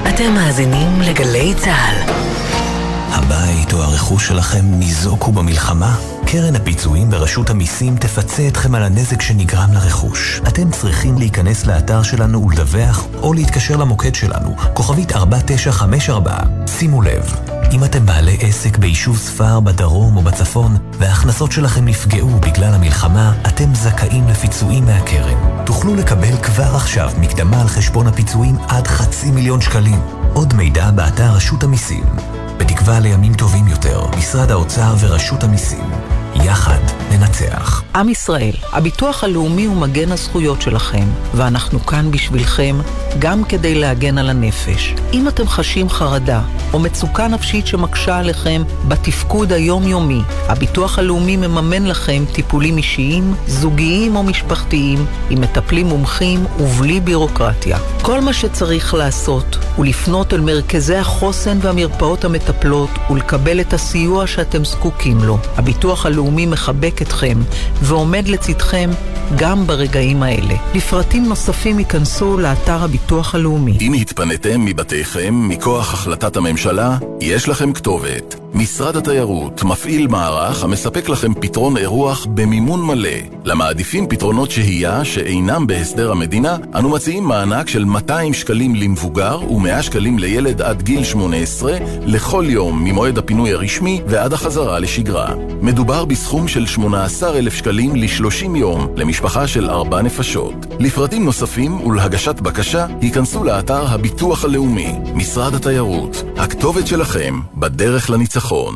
אתם מאזינים לגלי צה"ל. הבית או הרכוש שלכם ניזוקו במלחמה? קרן הפיצויים ברשות המיסים תפצה אתכם על הנזק שנגרם לרכוש. אתם צריכים להיכנס לאתר שלנו ולדווח, או להתקשר למוקד שלנו, כוכבית 4954. שימו לב, אם אתם בעלי עסק ביישוב ספר בדרום או בצפון, וההכנסות שלכם נפגעו בגלל המלחמה, אתם זכאים לפיצויים מהקרן. תוכלו לקבל כבר עכשיו מקדמה על חשבון הפיצויים עד חצי מיליון שקלים. עוד מידע באתר רשות המיסים. בתקווה לימים טובים יותר, משרד האוצר ורשות המיסים. יחד ננצח. עם ישראל, הביטוח הלאומי הוא מגן הזכויות שלכם, ואנחנו כאן בשבילכם גם כדי להגן על הנפש. אם אתם חשים חרדה או מצוקה נפשית שמקשה עליכם בתפקוד היומיומי, הביטוח הלאומי מממן לכם טיפולים אישיים, זוגיים או משפחתיים, עם מטפלים מומחים ובלי בירוקרטיה. כל מה שצריך לעשות הוא לפנות אל מרכזי החוסן והמרפאות המטפלות ולקבל את הסיוע שאתם זקוקים לו. הביטוח הלאומי מחבק אתכם ועומד לצדכם גם ברגעים האלה. לפרטים נוספים ייכנסו לאתר הביטוח הלאומי. אם התפניתם מבתיכם מכוח החלטת הממשלה, יש לכם כתובת. משרד התיירות מפעיל מערך המספק לכם פתרון אירוח במימון מלא. למעדיפים פתרונות שהייה שאינם בהסדר המדינה, אנו מציעים מענק של 200 שקלים למבוגר ו-100 שקלים לילד עד גיל 18 לכל יום ממועד הפינוי הרשמי ועד החזרה לשגרה. מדובר בסכום של 18,000 שקלים ל-30 יום למשפחה של ארבע נפשות. לפרטים נוספים ולהגשת בקשה, היכנסו לאתר הביטוח הלאומי, משרד התיירות. הכתובת שלכם בדרך לניצחון.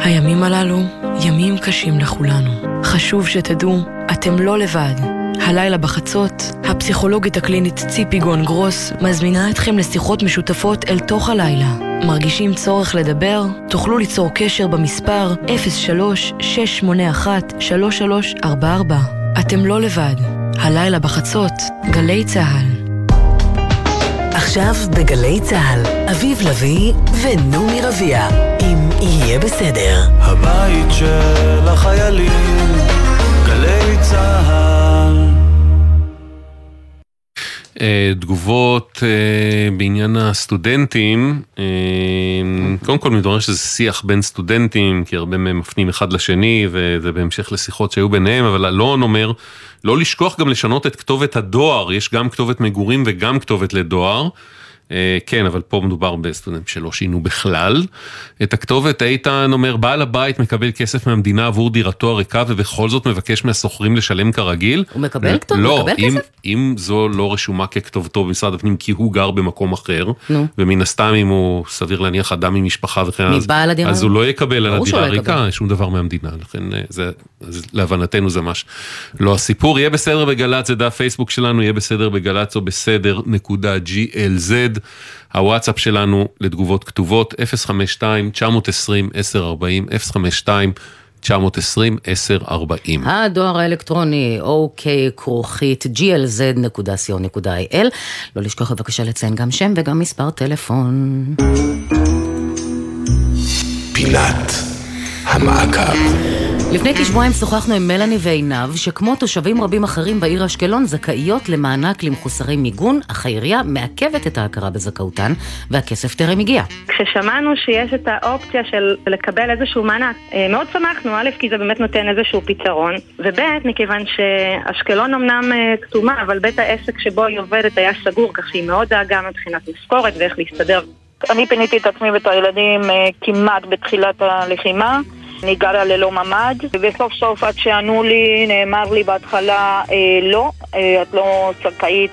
הימים הללו ימים קשים לכולנו. חשוב שתדעו, אתם לא לבד. הלילה בחצות, הפסיכולוגית הקלינית ציפי גון גרוס מזמינה אתכם לשיחות משותפות אל תוך הלילה. מרגישים צורך לדבר? תוכלו ליצור קשר במספר 03-681-3344. אתם לא לבד. הלילה בחצות, גלי צה"ל. עכשיו בגלי צה"ל, אביב לביא ונעמי רביע, אם יהיה בסדר. הבית של החיילים, גלי צה"ל. אה, תגובות אה, בעניין הסטודנטים, אה, קודם כל מתברר שזה שיח בין סטודנטים, כי הרבה מהם מפנים אחד לשני, וזה בהמשך לשיחות שהיו ביניהם, אבל אלון אומר, לא לשכוח גם לשנות את כתובת הדואר, יש גם כתובת מגורים וגם כתובת לדואר. אה, כן, אבל פה מדובר בסטודנטים שלא שינו בכלל. את הכתובת איתן אומר, בעל הבית מקבל כסף מהמדינה עבור דירתו הריקה ובכל זאת מבקש מהשוכרים לשלם כרגיל. הוא מקבל כתובת? לא, מקבל אם, כסף? אם זו לא רשומה ככתובתו במשרד הפנים כי הוא גר במקום אחר, נו. ומן הסתם אם הוא סביר להניח אדם עם משפחה וכן אז- הדירה? אז הוא לא יקבל על הדירה לא. הריקה שום דבר מהמדינה, לכן אה, זה, אז להבנתנו זה ממש לא הסיפור. יהיה בסדר בגל"צ, זה דף פייסבוק שלנו, יהיה בסדר בגל"צ או בסדר נקודה glz. הוואטסאפ שלנו לתגובות כתובות 052-920-1040, 052-920-1040. הדואר האלקטרוני אוקיי כרוכית glz.co.il לא לשכוח בבקשה לציין גם שם וגם מספר טלפון. פינת המעקב. לפני כשבועיים שוחחנו עם מלאני ועינב, שכמו תושבים רבים אחרים בעיר אשקלון, זכאיות למענק למחוסרי מיגון, אך העירייה מעכבת את ההכרה בזכאותן, והכסף טרם הגיע. כששמענו שיש את האופציה של לקבל איזשהו מענק, אה, מאוד שמחנו, א', כי זה באמת נותן איזשהו פתרון, וב', מכיוון שאשקלון אמנם אה, כתומה, אבל בית העסק שבו היא עובדת היה סגור, כך שהיא מאוד דאגה מבחינת משכורת ואיך להסתדר. אני פיניתי את עצמי ואת הילדים אה, כמעט בתחילת הלחימה. אני גרה ללא ממ"ד, וסוף סוף עד שענו לי, נאמר לי בהתחלה, אה, לא, אה, את לא זכאית.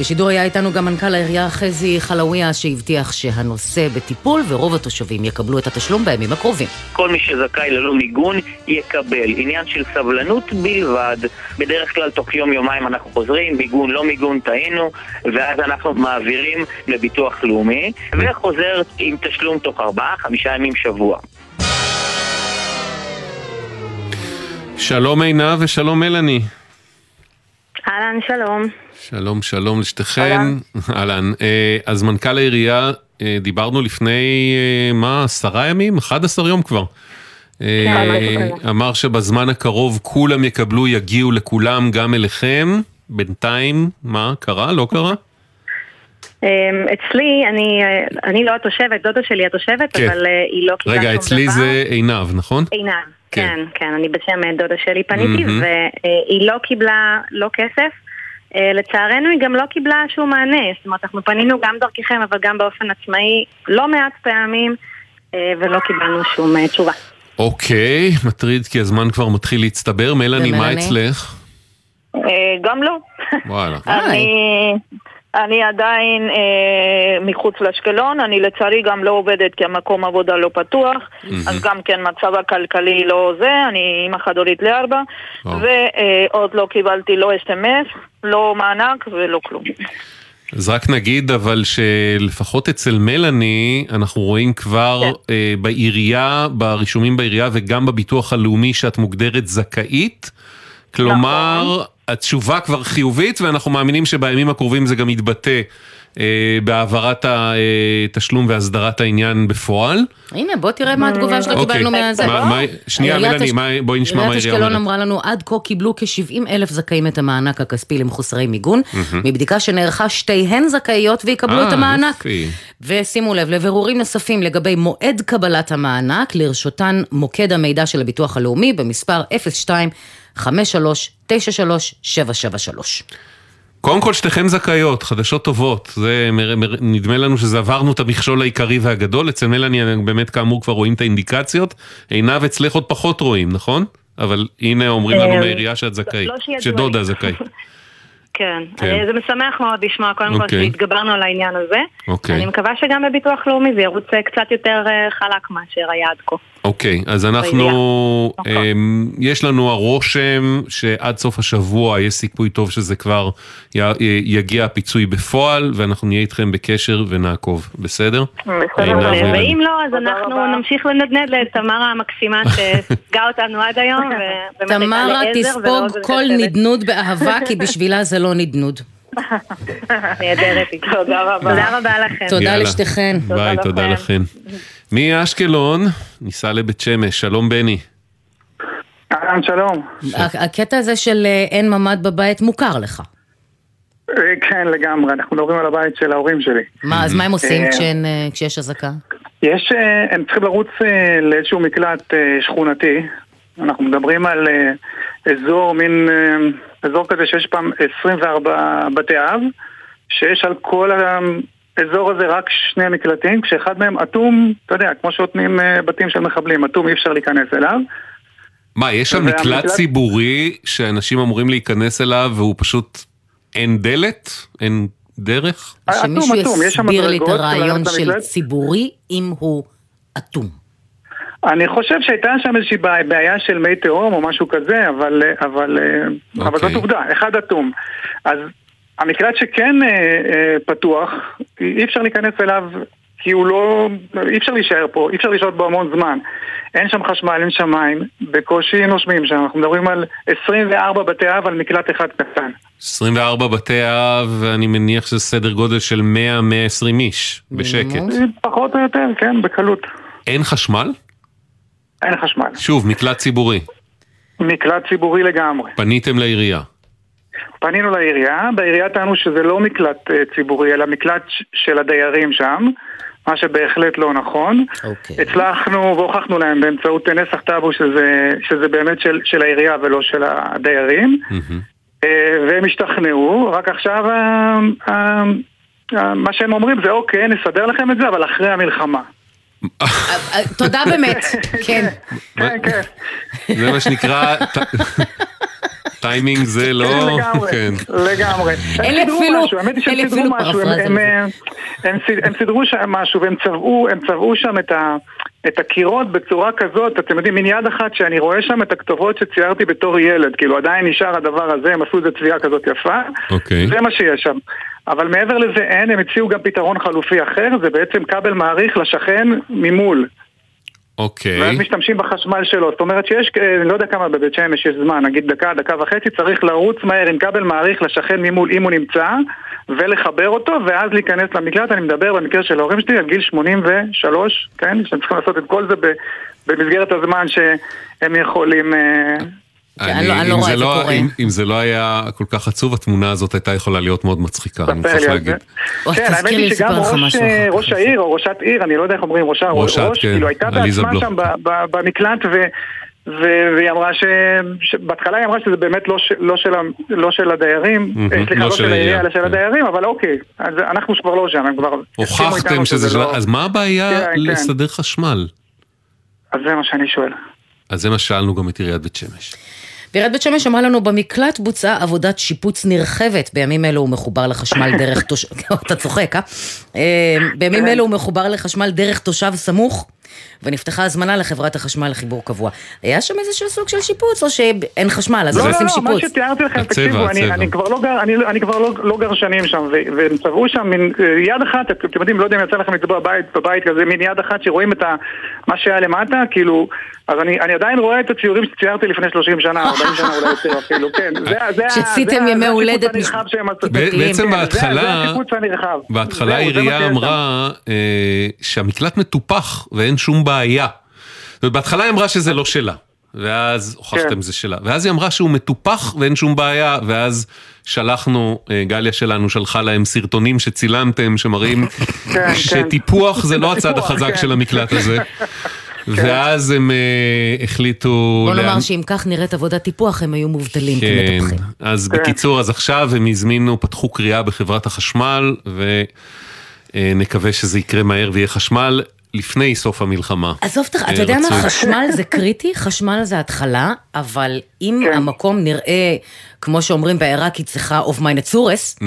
בשידור היה איתנו גם מנכ"ל העירייה חזי חלאוויה, שהבטיח שהנושא בטיפול ורוב התושבים יקבלו את התשלום בימים הקרובים. כל מי שזכאי ללא מיגון יקבל. עניין של סבלנות בלבד. בדרך כלל תוך יום-יומיים אנחנו חוזרים, מיגון, לא מיגון, טעינו, ואז אנחנו מעבירים לביטוח לאומי, וחוזר עם תשלום תוך ארבעה, חמישה ימים שבוע. שלום עינב ושלום מלאני. אהלן, שלום. שלום, שלום לשתיכן. אהלן. אה, אז מנכ"ל העירייה, אה, דיברנו לפני, אה, מה, עשרה ימים? 11 יום כבר. כן. אמר שבזמן הקרוב כולם יקבלו, יגיעו לכולם, גם אליכם. בינתיים, מה, קרה? לא קרה? אמ, אצלי, אני, אני לא התושבת, דודה שלי התושבת, כן. אבל היא לא קיבלה שום דבר. רגע, אצלי זה עינב, נכון? עינב, כן. כן, כן, אני בשם אה, דודה שלי פניתי, מהמם. והיא לא קיבלה לא כסף. אה, לצערנו היא גם לא קיבלה שום מענה, זאת אומרת אנחנו פנינו גם דרככם אבל גם באופן עצמאי לא מעט פעמים אה, ולא קיבלנו שום תשובה. אוקיי, מטריד כי הזמן כבר מתחיל להצטבר. מלאני, מה? אצלך? גם לא. וואלה. אני, אני עדיין אה, מחוץ לאשקלון, אני לצערי גם לא עובדת כי המקום עבודה לא פתוח, מהמם. אז גם כן מצב הכלכלי לא זה, אני אימא חד-הורית לארבע, וואו. ועוד לא קיבלתי לא אס.אם.אס, לא מענק ולא כלום. אז רק נגיד אבל שלפחות אצל מלאני אנחנו רואים כבר כן. אה, בעירייה, ברישומים בעירייה וגם בביטוח הלאומי שאת מוגדרת זכאית. כלומר, נכון. התשובה כבר חיובית ואנחנו מאמינים שבימים הקרובים זה גם יתבטא אה, בהעברת התשלום והסדרת העניין בפועל. הנה, בוא תראה מה התגובה שלך אוקיי. קיבלנו מהזה. מה- מה- שנייה, עיריית מלאני, בואי נשמע מה עיריית העירייה אשקלון אומרת. אמרה לנו, עד כה קיבלו כ-70 אלף זכאים את המענק הכספי למחוסרי מיגון. מהמם. מבדיקה שנערכה, שתיהן זכאיות ויקבלו אה, את המענק. יופי. ושימו לב, לבירורים נוספים לגבי מועד קבלת המענק, לרשותן מוקד המידע של הביטוח הלאומי במספר 02-53-93-773. קודם כל שתיכן זכאיות, חדשות טובות, זה מר, מר, נדמה לנו שזה עברנו את המכשול העיקרי והגדול, אצל מלאני באמת כאמור כבר רואים את האינדיקציות, עינב אצלך עוד פחות רואים, נכון? אבל הנה אומרים לנו אה, מהעירייה שאת זכאית, לא שידוע שדודה. זכאית. כן, כן. אה, זה משמח מאוד לשמוע קודם כל אוקיי. שהתגברנו על העניין הזה. אוקיי. אני מקווה שגם בביטוח לאומי זה ירוץ אה, קצת יותר חלק מאשר היה עד כה. אוקיי, אז אנחנו, אמ, יש לנו הרושם שעד סוף השבוע יש סיכוי טוב שזה כבר י- יגיע הפיצוי בפועל, ואנחנו נהיה איתכם בקשר ונעקוב, בסדר? עינב מלאני. ואם לא, אז אנחנו נמשיך לנדנד לתמרה המקסימה שספגה אותנו עד היום. תמרה תספוג כל. נדנוד באהבה, כי בשבילה זה לא נדנוד. נהדרת, תודה רבה. תודה רבה לכם. תודה. לשתיכן. ביי, תודה לכן. מאשקלון, ניסע לבית שמש, שלום בני. אהלן, שלום. הקטע הזה של אה, אין ממ"ד בבית מוכר לך. אה, כן, לגמרי, אנחנו מדברים על הבית של ההורים שלי. מה, אז מה הם עושים אה, כשיש אזעקה? יש, הם צריכים לרוץ לאיזשהו מקלט שכונתי. אנחנו מדברים על אזור, מין אזור כזה שיש פעם 24 בתי אב, שיש על כל האזור הזה רק שני מקלטים, כשאחד מהם אטום, אתה יודע, כמו שאוטמים אה, בתים של מחבלים, אטום אי אפשר להיכנס אליו. מה, יש שם מקלט ציבורי שאנשים אמורים להיכנס אליו והוא פשוט אין דלת? אין דרך? שמישהו יסביר לי את הרעיון של? ציבורי אם הוא אטום. אני חושב שהייתה שם איזושהי בעיה, של מי תהום או משהו כזה, אבל, אבל, okay. אבל זאת עובדה, אחד אטום. אז המקלט שכן אה, אה, פתוח, אי אפשר להיכנס אליו כי הוא לא, אי אפשר להישאר פה, אי אפשר לשהות בו המון זמן. אין שם חשמל, אין שם מים, בקושי נושמים שם, אנחנו מדברים על 24 בתי אב על מקלט אחד קטן. 24 בתי אב, ואני מניח שזה סדר גודל של 100-120 איש, בשקט. פחות או יותר, כן, בקלות. אין חשמל? אין חשמל. שוב, מקלט ציבורי. מקלט ציבורי לגמרי. פניתם לעירייה. פנינו לעירייה, בעירייה טענו שזה לא מקלט אה, ציבורי, אלא מקלט של הדיירים שם, מה שבהחלט לא נכון. אוקיי. הצלחנו והוכחנו להם באמצעות אה, נסח טאבו שזה, שזה באמת של, של העירייה ולא של הדיירים, אה, והם השתכנעו, רק עכשיו מה שהם אומרים זה אוקיי, נסדר לכם את זה, אבל אחרי המלחמה. תודה באמת, כן. כן, כן. זה מה שנקרא... טיימינג זה לא... כן, לגמרי, כן. לגמרי. סידרו אפילו- משהו, האמת היא אין לי שהם סידרו אפילו משהו, הם- פרפרזה הם, סידרו שם משהו והם צבעו, הם צבעו שם את ה... את הקירות בצורה כזאת, אתם יודעים, מין יד אחת שאני רואה שם את הכתובות שציירתי בתור ילד, כאילו עדיין נשאר הדבר הזה, הם עשו איזה צביעה כזאת יפה, אוקיי. זה מה שיש שם. אבל מעבר לזה אין, הם הציעו גם פתרון חלופי אחר, זה בעצם כבל מעריך לשכן ממול. אוקיי. ואז משתמשים בחשמל שלו. זאת אומרת שיש, אה, אני לא יודע כמה בבית שמש יש זמן, נגיד דקה, דקה וחצי, צריך לרוץ מהר עם כבל מעריך לשכן ממול אם הוא נמצא, ולחבר אותו, ואז להיכנס למקלט. אני מדבר במקרה של ההורים שלי על גיל 83, כן? שהם צריכים לעשות את כל זה במסגרת הזמן שהם יכולים... אני לא- אני לא אם רואה זה את זה לא- קורה. אם- אם זה לא היה כל כך עצוב, התמונה הזאת הייתה יכולה להיות מאוד מצחיקה, אני מוכרח להגיד. כן, האמת היא שגם ראש, ראש העיר או ראשת עיר, אני לא יודע איך אומרים ראשה, ראש, כן, כאילו הייתה בעצמה. שם ב- ב- במקלט ו... ו- והיא אמרה ש... שבהתחלה היא אמרה שזה באמת לא, ש... לא, של... ה... לא של הדיירים, אה, סליחה, לא לא של העירייה, אלא של הדיירים, אבל אוקיי, אז אנחנו כבר לא שם, הם כבר... הוכחתם שזה של... לא- אז מה הבעיה כן, כן. לסדר חשמל? אז זה מה שאני שואל. אז זה מה ששאלנו גם את עיריית בית שמש. ועיריית בית שמש אמרה לנו, במקלט בוצעה עבודת שיפוץ נרחבת. בימים אלו הוא מחובר לחשמל דרך תושב... אתה צוחק, אה? אה? בימים אלו הוא מחובר לחשמל דרך תושב סמוך. ונפתחה הזמנה לחברת החשמל לחיבור קבוע. היה שם איזשהו סוג של שיפוץ, או שאין חשמל, אז לא עושים לא, לא, מה שיפוץ? שתיארתי לכם, הצבע, תקשיבו, אני- הצבע. אני כבר לא גר- אני- אני כבר לא- לא גר שנים שם, ו- והם צבעו שם מין אה, יד אחת, אתם יודעים, לא יודע אם יצא לכם לצבוע בבית, בבית כזה, מין יד אחת שרואים את ה- מה שהיה למטה, כאילו, אז אני אני עדיין רואה את הציורים שציירתי לפני 30 שנה, 40 שנה אולי יותר אפילו, כן. שעשיתם ימי הולדת בעצם זה- בהתחלה- זה השיפוץ הנרחב. בהתחלה העירייה. אמרה אה, שהמקלט מטופח ואין שום בעיה. זאת אומרת, בהתחלה היא אמרה שזה לא שלה, ואז הוכחתם כן. זה שלה. ואז היא אמרה שהוא מטופח ואין שום בעיה, ואז שלחנו, אה, גליה שלנו שלחה להם סרטונים שצילמתם, שמראים כן. שטיפוח זה לא הצד החזק כן. של המקלט הזה. ואז הם אה, החליטו... בוא לאן- נאמר שאם כך נראית עבודת טיפוח, הם היו מובטלים כן, כמטפחים. אז כן. בקיצור, אז עכשיו הם הזמינו, פתחו קריאה בחברת החשמל, ונקווה שזה יקרה מהר ויהיה חשמל לפני סוף המלחמה. עזוב, אותך, אה, אתה יודע מה. חשמל זה קריטי, חשמל זה התחלה, אבל אם כן. המקום נראה, כמו שאומרים בעיראקית, צריכה אויף מיינע צרות, Mm.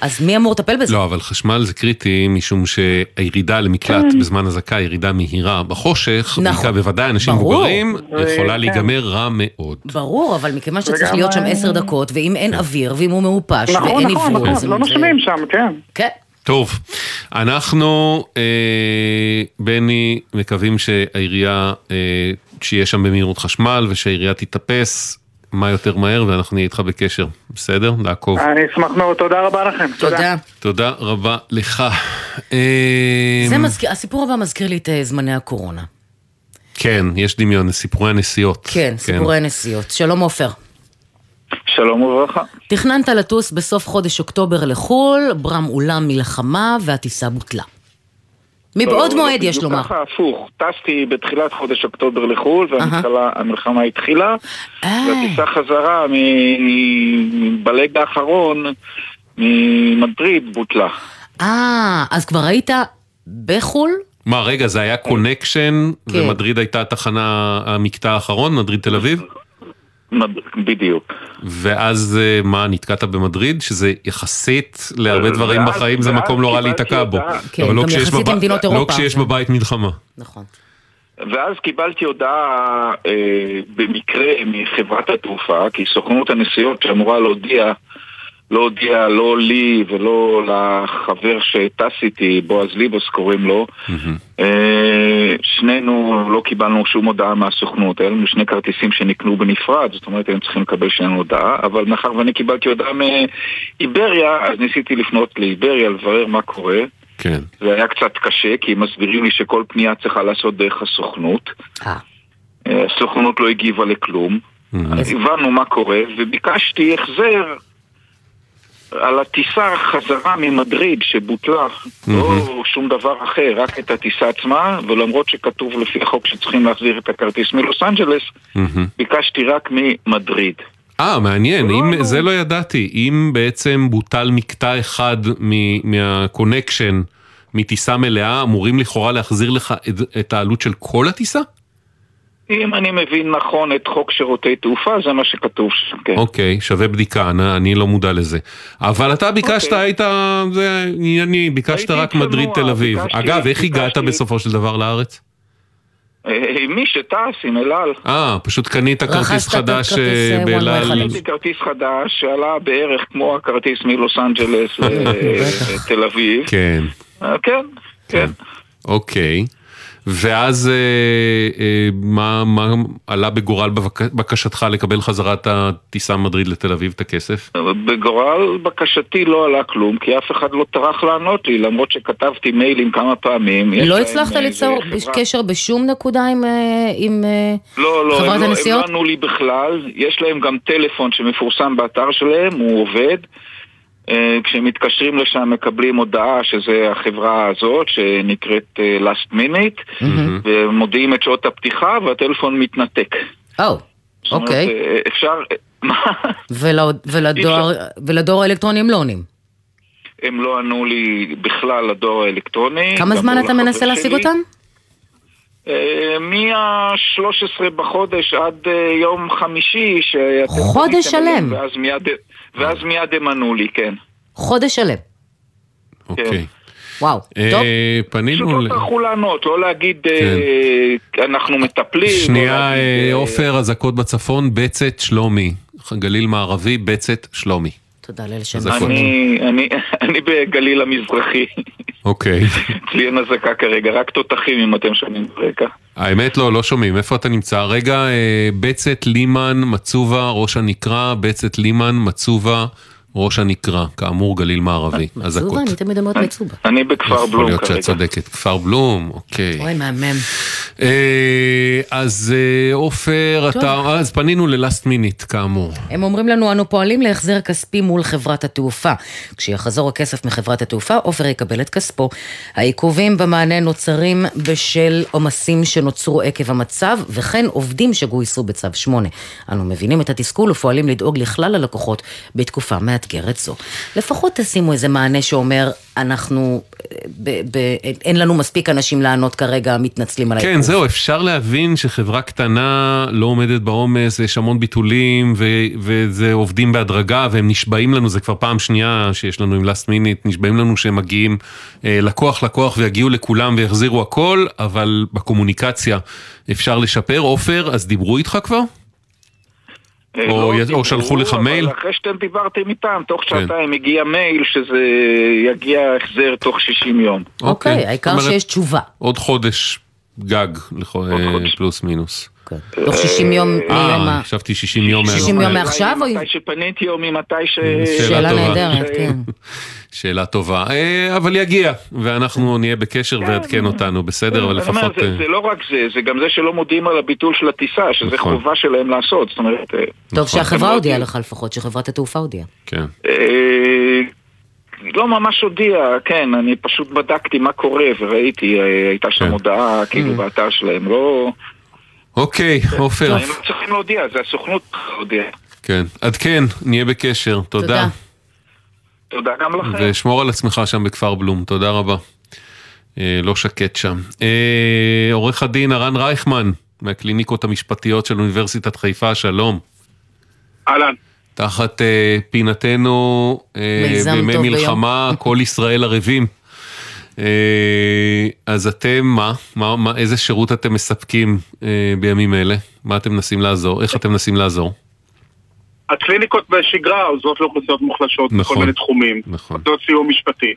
אז מי אמור לטפל בזה? לא, אבל חשמל זה קריטי, משום שהירידה למקלט כן. בזמן אזעקה, ירידה מהירה בחושך, נכון. בוודאי אנשים. מבוגרים, יכולה כן. להיגמר רע מאוד. ברור, אבל מכיוון שאתה צריך וגם להיות שם ה- עשר דקות, ואם אין אוויר, ואם הוא מעופש, נכון, ואין נכון, אוורור, נכון, זה- לא נושמים שם, כן. כן. טוב, אנחנו, אה, בני, מקווים שהעירייה, אה, שיהיה שם במהירות חשמל ושהעירייה תתאפס מה יותר מהר ואנחנו נהיה איתך בקשר, בסדר? לעקוב. אני אשמח מאוד, תודה רבה לכם. תודה. תודה רבה לך. אה, זה מזכיר, הסיפור הבא מזכיר לי את אה, זמני הקורונה. כן, יש דמיון, סיפורי הנסיעות. כן, סיפורי נסיעות. שלום עופר. שלום וברכה. תכננת לטוס בסוף חודש אוקטובר לחו"ל, ברם אולם מלחמה והטיסה בוטלה. מבעוד לא, מועד לא, יש בדיוק לומר. ככה, הפוך. טסתי בתחילת חודש אוקטובר לחו"ל, והמלחמה התחילה, אה. והטיסה חזרה מ- בלג האחרון ממדריד בוטלה. אה, אז כבר היית בחו"ל? מה, רגע, זה היה קונקשן, כן. ומדריד הייתה התחנה, המקטע האחרון, מדריד תל אביב? בדיוק. ואז אה, מה, נתקעת במדריד? שזה יחסית להרבה ואז- דברים בחיים, זה ואז מקום לא רע להיתקע בו. כן, אבל לא גם כשיש יחסית בב- למדינות לא אירופה, כשיש זה- בבית מלחמה. נכון. ואז קיבלתי הודעה אה, במקרה מחברת התעופה, כי סוכנות הנסיעות שאמורה להודיע, לא הודיעה לא לי ולא לחבר שטס איתי, בועז ליבוס קוראים לו, אה, שנינו לא קיבלנו שום הודעה מהסוכנות, היו לנו שני כרטיסים שנקנו בנפרד, זאת אומרת היינו צריכים לקבל שנינו הודעה, אבל מאחר ואני קיבלתי הודעה מאיבריה, אז ניסיתי לפנות לאיבריה לברר מה קורה. כן. זה היה קצת קשה, כי הם מסבירים לי שכל פנייה צריכה לעשות דרך הסוכנות. אה. אה, הסוכנות לא הגיבה לכלום. הבנו מה קורה, וביקשתי החזר על הטיסה חזרה ממדריד שבוטלה, לא שום דבר אחר, רק את הטיסה עצמה, ולמרות שכתוב לפי החוק שצריכים להחזיר את הכרטיס מלוס אנג'לס, ביקשתי רק ממדריד. אה, מעניין, אם, זה לא ידעתי. אם בעצם בוטל מקטע אחד מ- מה connection מטיסה מלאה, אמורים לכאורה להחזיר לך את, את העלות של כל הטיסה? אם אני מבין נכון את חוק שירותי תעופה, זה מה שכתוב שם, כן. אוקיי, שווה בדיקה, אני, אני לא מודע לזה. אבל אתה ביקשת, אוקיי. היית, זה ענייני, ביקשת רק מדריד צנוע, תל אביב. ביקשתי- אגב, איך הגעת ביקשתי- בסופו של דבר לארץ? אה, מי שטס עם אל על. אה, פשוט קנית כרטיס חדש אה, באל על. קניתי כרטיס חדש שעלה בערך כמו הכרטיס מלוס אנג'לס לתל אביב. כן, אה, כן, כן. אוקיי. ואז אה, אה, מה, מה עלה בגורל בבק- בקשתך לקבל חזרה את הטיסה מדריד לתל אביב, את הכסף? בגורל בקשתי לא עלה כלום, כי אף אחד לא טרח לענות לי, למרות שכתבתי מיילים כמה פעמים. לא הצלחת אה, ליצור חברה- קשר בשום נקודה עם, אה, עם אה, לא, לא, חברת הם לא, הם הנסיעות? לא ענו לי בכלל, יש להם גם טלפון שמפורסם באתר שלהם, הוא עובד. אה, כשהם מתקשרים לשם מקבלים הודעה שזה החברה הזאת שנקראת אה, last minute ומודיעים את שעות הפתיחה והטלפון מתנתק. או, אומרת, אוקיי. אה, אפשר? ולא- ולדואר- ולדואר האלקטרוני הם לא עונים. הם לא ענו לי בכלל לדואר האלקטרוני. כמה זמן אתה מנסה להשיג שלי. אותם? אה, מה-13 בחודש עד יום חמישי חודש שלם. ואז מיד, ואז מיד הם ענו לי, כן. חודש שלם. אוקיי. וואו, אה, טוב. פנינו... פשוט ל- לא טרחו לענות, לא להגיד אה, אנחנו מטפלים. לא שנייה, אה, עופר, אזעקות בצפון, בצת שלומי. גליל מערבי, בצת שלומי. תודה. אני, אני, אני בגליל המזרחי, אוקיי. אצלי אין אזעקה כרגע, רק תותחים אם אתם שומעים ברקע. האמת לא, לא שומעים. איפה אתה נמצא? רגע, אה, בצת לימן, מצובה, ראש הנקרה, בצת לימן, מצובה, ראש הנקרה. כאמור, גליל מערבי. אזעקות. מצובה, אני תמיד אומרת מצובה. אני בכפר יכול בלום להיות שאת כרגע. צודקת. כפר בלום, אוקיי. אוי, מהמם. אה, אז אה, עופר. אז פנינו ללאסט מיניט, כאמור. הם אומרים לנו, אנו פועלים להחזר כספי מול חברת התעופה. כשיחזור הכסף מחברת התעופה, עופר יקבל את כספו. העיכובים במענה נוצרים בשל עומסים שנוצרו עקב המצב, וכן עובדים שגויסו בצו 8. אנו מבינים את התסכול ופועלים לדאוג לכלל הלקוחות בתקופה מאתגרת זו. לפחות תשימו איזה מענה שאומר, אנחנו, ב- ב- אין לנו מספיק אנשים לענות כרגע, מתנצלים על כן, זהו, אפשר להבין שחברה קטנה לא עומדת בעומס, יש המון ביטולים, ו- וזה עובדים בהדרגה, והם נשבעים לנו, זה כבר פעם שנייה שיש לנו עם last minute, נשבעים לנו שהם מגיעים אה, לקוח לקוח ויגיעו לכולם ויחזירו הכל, אבל בקומוניקציה אפשר לשפר. עופר, אז דיברו איתך כבר? אה, או לא י- או דיברו, שלחו לך מייל? אחרי שאתם דיברתם איתם, תוך כן. שעתיים הגיע מייל שזה יגיע החזר תוך 60 יום. אוקיי, העיקר זאת אומרת, שיש תשובה. עוד חודש גג, לכו- אה, פלוס מינוס. תוך 60 יום אה, מיום ה- חשבתי 60 יום. 60 יום מעכשיו או... מתי שפניתי או ממתי ש... שאלה. נהדרת, כן. שאלה טובה, אה, אבל יגיע, ואנחנו נהיה בקשר ועדכן אותנו, בסדר? אבל אני אומר, לפחות... זה, אה, זה לא רק זה, זה גם זה שלא מודיעים על הביטול של הטיסה, שזה נכון. חובה שלהם לעשות, זאת אומרת... אה, טוב נכון. שהחברה הם הודיעה לא- לך לפחות, שחברת התעופה הודיעה. כן. לא ממש הודיע, כן, אני פשוט בדקתי מה קורה וראיתי, הייתה שם הודעה כאילו באתר שלהם, לא... אוקיי, עופר. הם לא צריכים להודיע, זה הסוכנות הודיעה. כן. עדכן, נהיה בקשר, תודה. תודה. גם לכם. ושמור על עצמך שם בכפר בלום, תודה רבה. אה, לא שקט שם. אה, עורך הדין הרן רייכמן, מהקליניקות המשפטיות של אוניברסיטת חיפה, שלום. אהלן. תחת אה, פינתנו אה, בימי מלחמה, כל ישראל ערבים. אה, אז אתם, מה? מה, מה? איזה שירות אתם מספקים אה, בימים אלה? מה אתם מנסים לעזור? איך אתם מנסים לעזור? הקליניקות בשגרה עוזרות לאוכלוסיות מוחלשות נכון. בכל מיני תחומים. נכון. נותנות סיוע משפטי.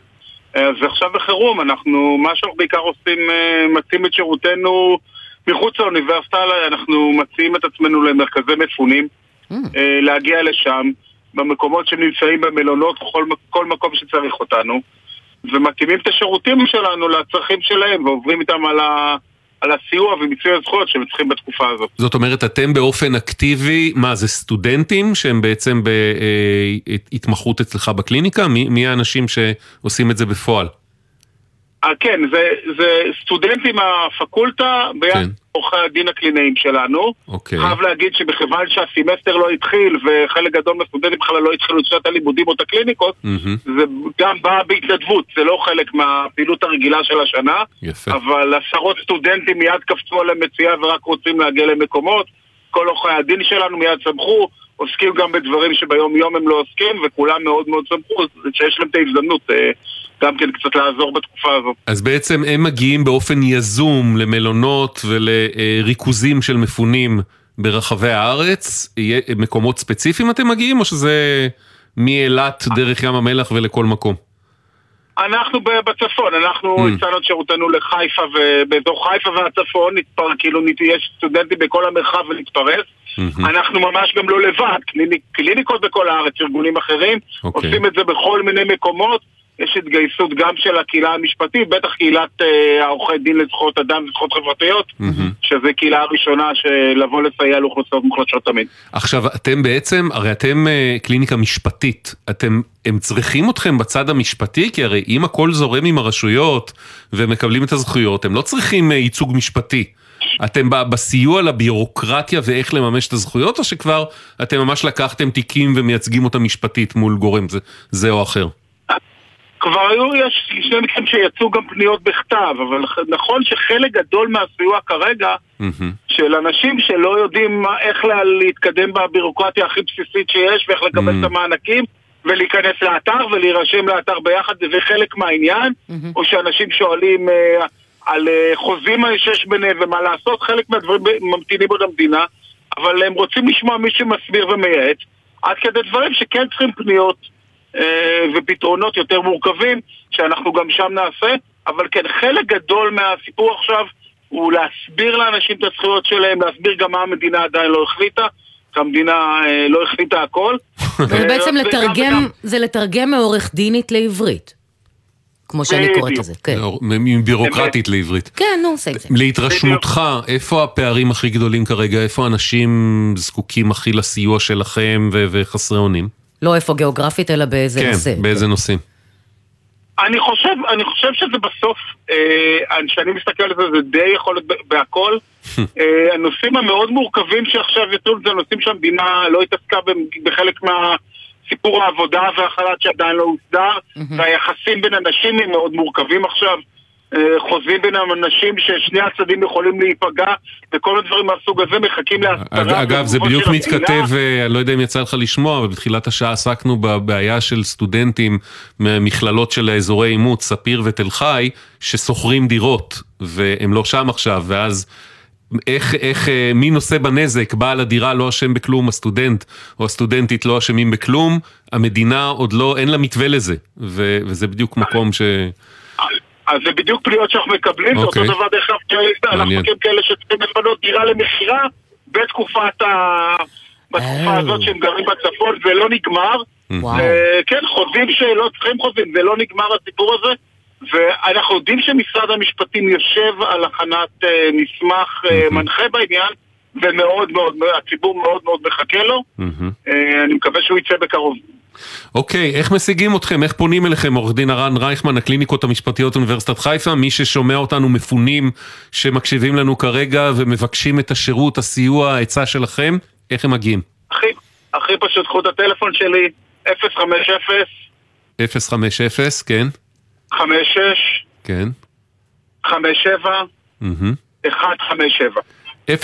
אה, ועכשיו בחירום, אנחנו, מה שאנחנו בעיקר עושים, אה, מציעים את שירותנו מחוץ לאוניברסיטה, אנחנו מציעים את עצמנו למרכזי מפונים, אה, להגיע לשם, במקומות שנמצאים במלונות, כל, כל מקום שצריך אותנו, ומתאימים את השירותים שלנו לצרכים שלהם, ועוברים איתם על, ה, על הסיוע ומיצוי הזכויות שהם צריכים בתקופה הזאת. זאת אומרת, אתם באופן אקטיבי, מה, זה סטודנטים שהם בעצם בהתמחות אצלך בקליניקה? מי, מי האנשים שעושים את זה בפועל? אה, כן, זה, זה סטודנטים מהפקולטה ביד כן. עורכי הדין הקלינאים שלנו. אוקיי. חייב להגיד שבכיוון שהסמסטר לא התחיל וחלק גדול מהסטודנטים בכלל לא התחילו את שנת הלימודים או את הקליניקות, מהמם. זה גם בא בהתנדבות, זה לא חלק מהפעילות הרגילה של השנה, יפה. אבל עשרות סטודנטים מיד קפצו על המציאה ורק רוצים להגיע למקומות. כל עורכי הדין שלנו מיד צמחו, עוסקים גם בדברים שביום יום הם לא עוסקים, וכולם מאוד מאוד צמחו, שיש להם את ההזדמנות אה, גם כן קצת לעזור בתקופה הזאת. אז בעצם הם מגיעים באופן יזום למלונות ולריכוזים של מפונים ברחבי הארץ? מקומות ספציפיים אתם מגיעים, או שזה מאילת דרך ים המלח ולכל מקום? אנחנו בצפון, אנחנו Mm. הצענו את שירותנו לחיפה ובאזור חיפה והצפון, נתפר, כאילו יש סטודנטים בכל המרחב ולהתפרס. אנחנו ממש גם לא לבד, קליניק, קליניקות בכל הארץ, ארגונים אחרים, אוקיי. עושים את זה בכל מיני מקומות. יש התגייסות גם של הקהילה המשפטית, בטח קהילת אה, העורכי דין לזכויות אדם וזכויות חברתיות, שזו קהילה הראשונה של לבוא לסייע לאוכלוסיות מוחלשות תמיד. עכשיו, אתם בעצם, הרי אתם אה, קליניקה משפטית, אתם, הם צריכים אתכם בצד המשפטי? כי הרי אם הכל זורם עם הרשויות ומקבלים את הזכויות, הם לא צריכים אה, ייצוג משפטי. אתם בסיוע לביורוקרטיה ואיך לממש את הזכויות, או שכבר אתם ממש לקחתם תיקים ומייצגים אותם משפטית מול גורם זה, זה או אחר? כבר היו, יש שני מקרים שיצאו גם פניות בכתב, אבל נכון שחלק גדול מהסיוע כרגע של אנשים שלא יודעים מה, איך לה, להתקדם בבירוקרטיה הכי בסיסית שיש ואיך לקבל Mm. את המענקים ולהיכנס לאתר ולהירשם לאתר ביחד, זה חלק מהעניין, או שאנשים שואלים אה, על אה, חוזים שיש ביניהם ומה לעשות, חלק מהדברים ממתינים עוד המדינה, אבל הם רוצים לשמוע מי שמסביר ומייעץ, עד כדי דברים שכן צריכים פניות ופתרונות יותר מורכבים, שאנחנו גם שם נעשה, אבל כן, חלק גדול מהסיפור עכשיו הוא להסביר לאנשים את הזכויות שלהם, להסביר גם מה המדינה עדיין לא החליטה. כי המדינה אה, לא החליטה הכל. זה בעצם אה, לתרגם, וגם- זה לתרגם מעורך דינית לעברית. כמו שאני קוראת. לזה, כן. מבירוקרטית לעברית. כן, נו, עושה את זה. להתרשמותך, איפה הפערים הכי גדולים כרגע? איפה אנשים זקוקים הכי לסיוע שלכם וחסרי אונים? לא איפה גיאוגרפית, אלא באיזה כן, נושא. באיזה נושאים? אני חושב, אני חושב שזה בסוף, אה, כשאני מסתכל על זה, זה די יכול להיות בהכל. אה, הנושאים המאוד מורכבים שעכשיו יצאו, זה נושאים שהמדינה לא התעסקה בחלק מהסיפור העבודה והחל"ת שעדיין לא הוסדר, והיחסים בין אנשים הם מאוד מורכבים עכשיו. אה, חוזים בין אנשים ששני הצדדים יכולים להיפגע, וכל מיני דברים מהסוג הזה מחכים להסתרה. אגב, זה בדיוק. מתכתב, אה, אני לא יודע אם יצא לך לשמוע, אבל בתחילת השעה עסקנו בבעיה של סטודנטים ממכללות של אזורי עימות, ספיר ותל חי, ששוכרים דירות, והם לא שם עכשיו, ואז... איך, איך, אה, מי נושא בנזק, בעל הדירה לא אשם בכלום, הסטודנט או הסטודנטית לא אשמים בכלום, המדינה עוד לא, אין לה מתווה לזה, ו, וזה בדיוק מקום ש... אז זה בדיוק פניות שאנחנו מקבלים, זה אותו אוקיי. דבר דרך אגב, אנחנו. מכירים כאלה שצריכים לפנות דירה למכירה בתקופת ה... בתקופה הזאת שהם גרים בצפון, זה לא נגמר. וואו. אה, כן, חוזים שלא צריכים חוזים, זה לא נגמר הסיפור הזה. ואנחנו יודעים שמשרד המשפטים יושב על הכנת אה, מסמך אה, מנחה בעניין, ומאוד מאוד, הציבור מאוד מאוד מחכה לו. אה, אני מקווה שהוא יצא בקרוב. אוקיי, איך משיגים אתכם? איך פונים אליכם? עורך דין הרן רייכמן, הקליניקות המשפטיות אוניברסיטת חיפה, מי ששומע אותנו מפונים שמקשיבים לנו כרגע ומבקשים את השירות, הסיוע, העצה שלכם, איך הם מגיעים? הכי, הכי פשוט, קחו את הטלפון שלי, 050 050, כן, 56 כן. 57 מהמם. 157. 050-567-157,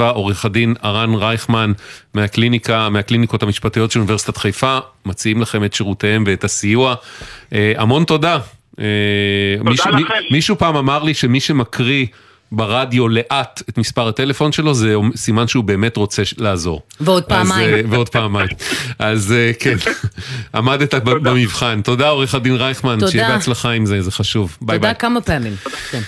עורך הדין הרן רייכמן מהקליניקה, מהקליניקות המשפטיות של אוניברסיטת חיפה, מציעים לכם את שירותיהם ואת הסיוע. אה, המון תודה. אה, מישהו- מי- לכם. מישהו פעם אמר לי שמי שמקריא ברדיו לאט את מספר הטלפון שלו, זה סימן שהוא באמת רוצה לעזור. ועוד פעמיים. אה, ועוד פעמיים. אז אה, כן, עמדת במבחן. תודה עורך הדין רייכמן, תודה. שיהיה בהצלחה עם זה, זה חשוב. ביי ביי. תודה כמה פעמים. כן.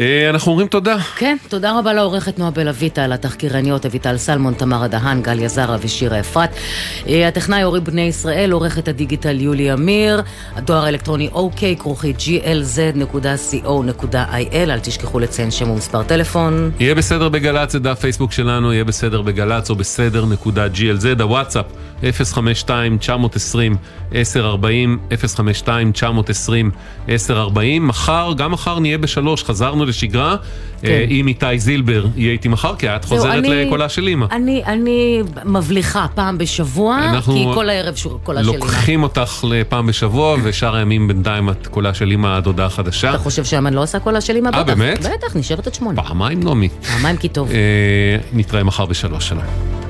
אה, אנחנו אומרים תודה. כן, תודה רבה לעורכת נועה בלויטה, לתחקירניות אביטל סלמון, תמרה דהן, גליה זרה ושירה אפרת. אה, הטכנאי אורי בני ישראל, עורכת הדיגיטל יולי אמיר, הדואר האלקטרוני אוקיי, כרוכי glz.co.il, אל תשכחו לציין שם ומספר טלפון. יהיה בסדר בגל"צ, זה דף פייסבוק שלנו, יהיה בסדר בגל"צ או בסדר נקודה glz, הוואטסאפ 052-920-1040, 052-920-1040, מחר, גם מחר נהיה בשלוש, חזרנו לשגרה, כן. אה, עם איתי זילבר יהיה איתי מחר, כי את חוזרת אני- לקולה של אימא. אני, אני מבליחה פעם בשבוע, אנחנו כי כל הערב שור- קולה של אמא. לוקחים אותך לפעם בשבוע, ושאר הימים בינתיים את קולה של אימא הדודה החדשה. אתה חושב שהמן לא עושה קולה של אמא? אה. באמת? בטח, נשארת עד שמונה. פעמיים נעמי. פעמיים כי טוב. אה, נתראה מחר בשלוש, שלום.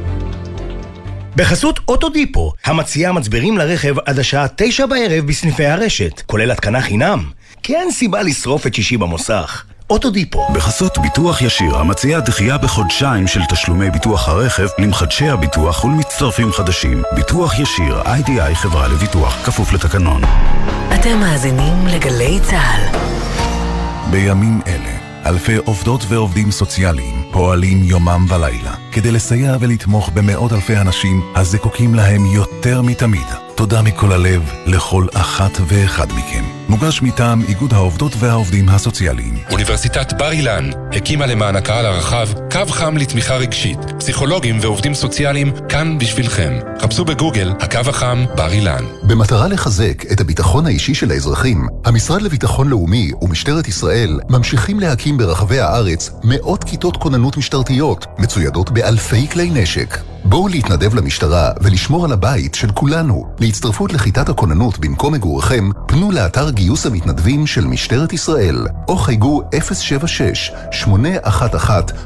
בחסות אוטודיפו, המציעה מצברים לרכב עד השעה תשע בערב בסניפי הרשת, כולל התקנה חינם. כי אין סיבה לשרוף את שישי במוסך. אוטודיפו. בחסות ביטוח ישיר, המציע דחייה בחודשיים של תשלומי ביטוח הרכב למחדשי הביטוח ולמצטרפים חדשים. ביטוח ישיר, איי-די-איי חברה לביטוח, כפוף לתקנון. אתם מאזינים לגלי צה"ל. בימים אלה, אלפי עובדות ועובדים סוציאליים פועלים יומם ולילה כדי לסייע ולתמוך במאות אלפי אנשים הזקוקים להם יותר מתמיד. תודה מכל הלב לכל אחת ואחד מכם. מוגש מטעם איגוד העובדות והעובדים הסוציאליים. אוניברסיטת בר אילן הקימה למען הקהל הרחב קו חם לתמיכה רגשית. פסיכולוגים ועובדים סוציאליים כאן בשבילכם. חפשו בגוגל הקו החם בר אילן. במטרה לחזק את הביטחון האישי של האזרחים, המשרד לביטחון לאומי ומשטרת ישראל ממשיכים להקים ברחבי הארץ מאות כיתות כוננות משטרתיות, מצוידות באלפי כלי נשק. בואו להתנדב למשטרה ולשמור על הבית של כולנו. להצטרפות לכיתת הכוננות במקום מגוריכם, פנו לאתר גיוס המתנדבים של משטרת ישראל, או חייגו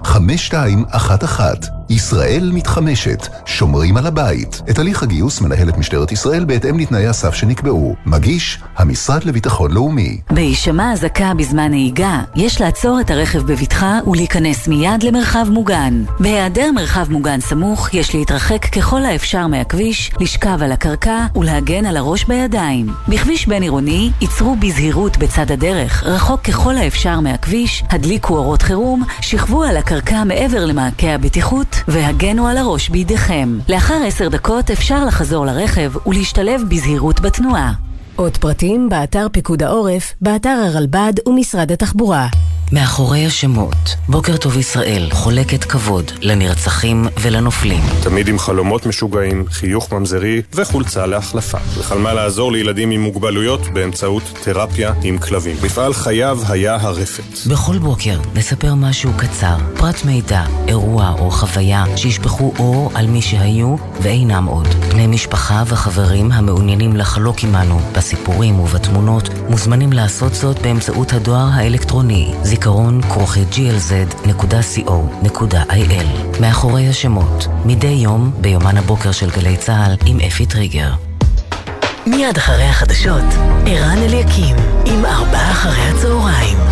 076-811-5211. ישראל מתחמשת, שומרים על הבית. את הליך הגיוס מנהלת משטרת ישראל בהתאם לתנאי הסף שנקבעו. מגיש, המשרד לביטחון לאומי. בהישמע אזעקה בזמן נהיגה, יש לעצור את הרכב בבטחה ולהיכנס מיד למרחב מוגן. בהיעדר מרחב מוגן סמוך, יש להתרחק ככל האפשר מהכביש, לשכב על הקרקע ולהגן על הראש בידיים. בכביש בין עירוני, ייצרו בזהירות בצד הדרך, רחוק ככל האפשר מהכביש, הדליקו אורות חירום, שכבו על הקרקע מעבר למעקה הבטיחות והגנו על הראש בידיכם. לאחר עשר דקות אפשר לחזור לרכב ולהשתלב בזהירות בתנועה. עוד פרטים באתר פיקוד העורף, באתר הרלב"ד ומשרד התחבורה. מאחורי השמות, בוקר טוב ישראל חולקת כבוד לנרצחים ולנופלים. תמיד עם חלומות משוגעים, חיוך ממזרי וחולצה להחלפה. וחלמה לעזור לילדים עם מוגבלויות באמצעות תרפיה עם כלבים. מפעל חייו היה הרפת. בכל בוקר נספר משהו קצר, פרט מידע, אירוע או חוויה שישפכו אור על מי שהיו ואינם עוד. בני משפחה וחברים המעוניינים לחלוק עמנו בסיפורים ובתמונות מוזמנים לעשות זאת באמצעות הדואר האלקטרוני. זיכרון כרוכי glz.co.il מאחורי השמות, מדי יום ביומן הבוקר של גלי צה"ל עם אפי טריגר. מיד אחרי החדשות, ערן אליקים עם ארבעה אחרי הצהריים.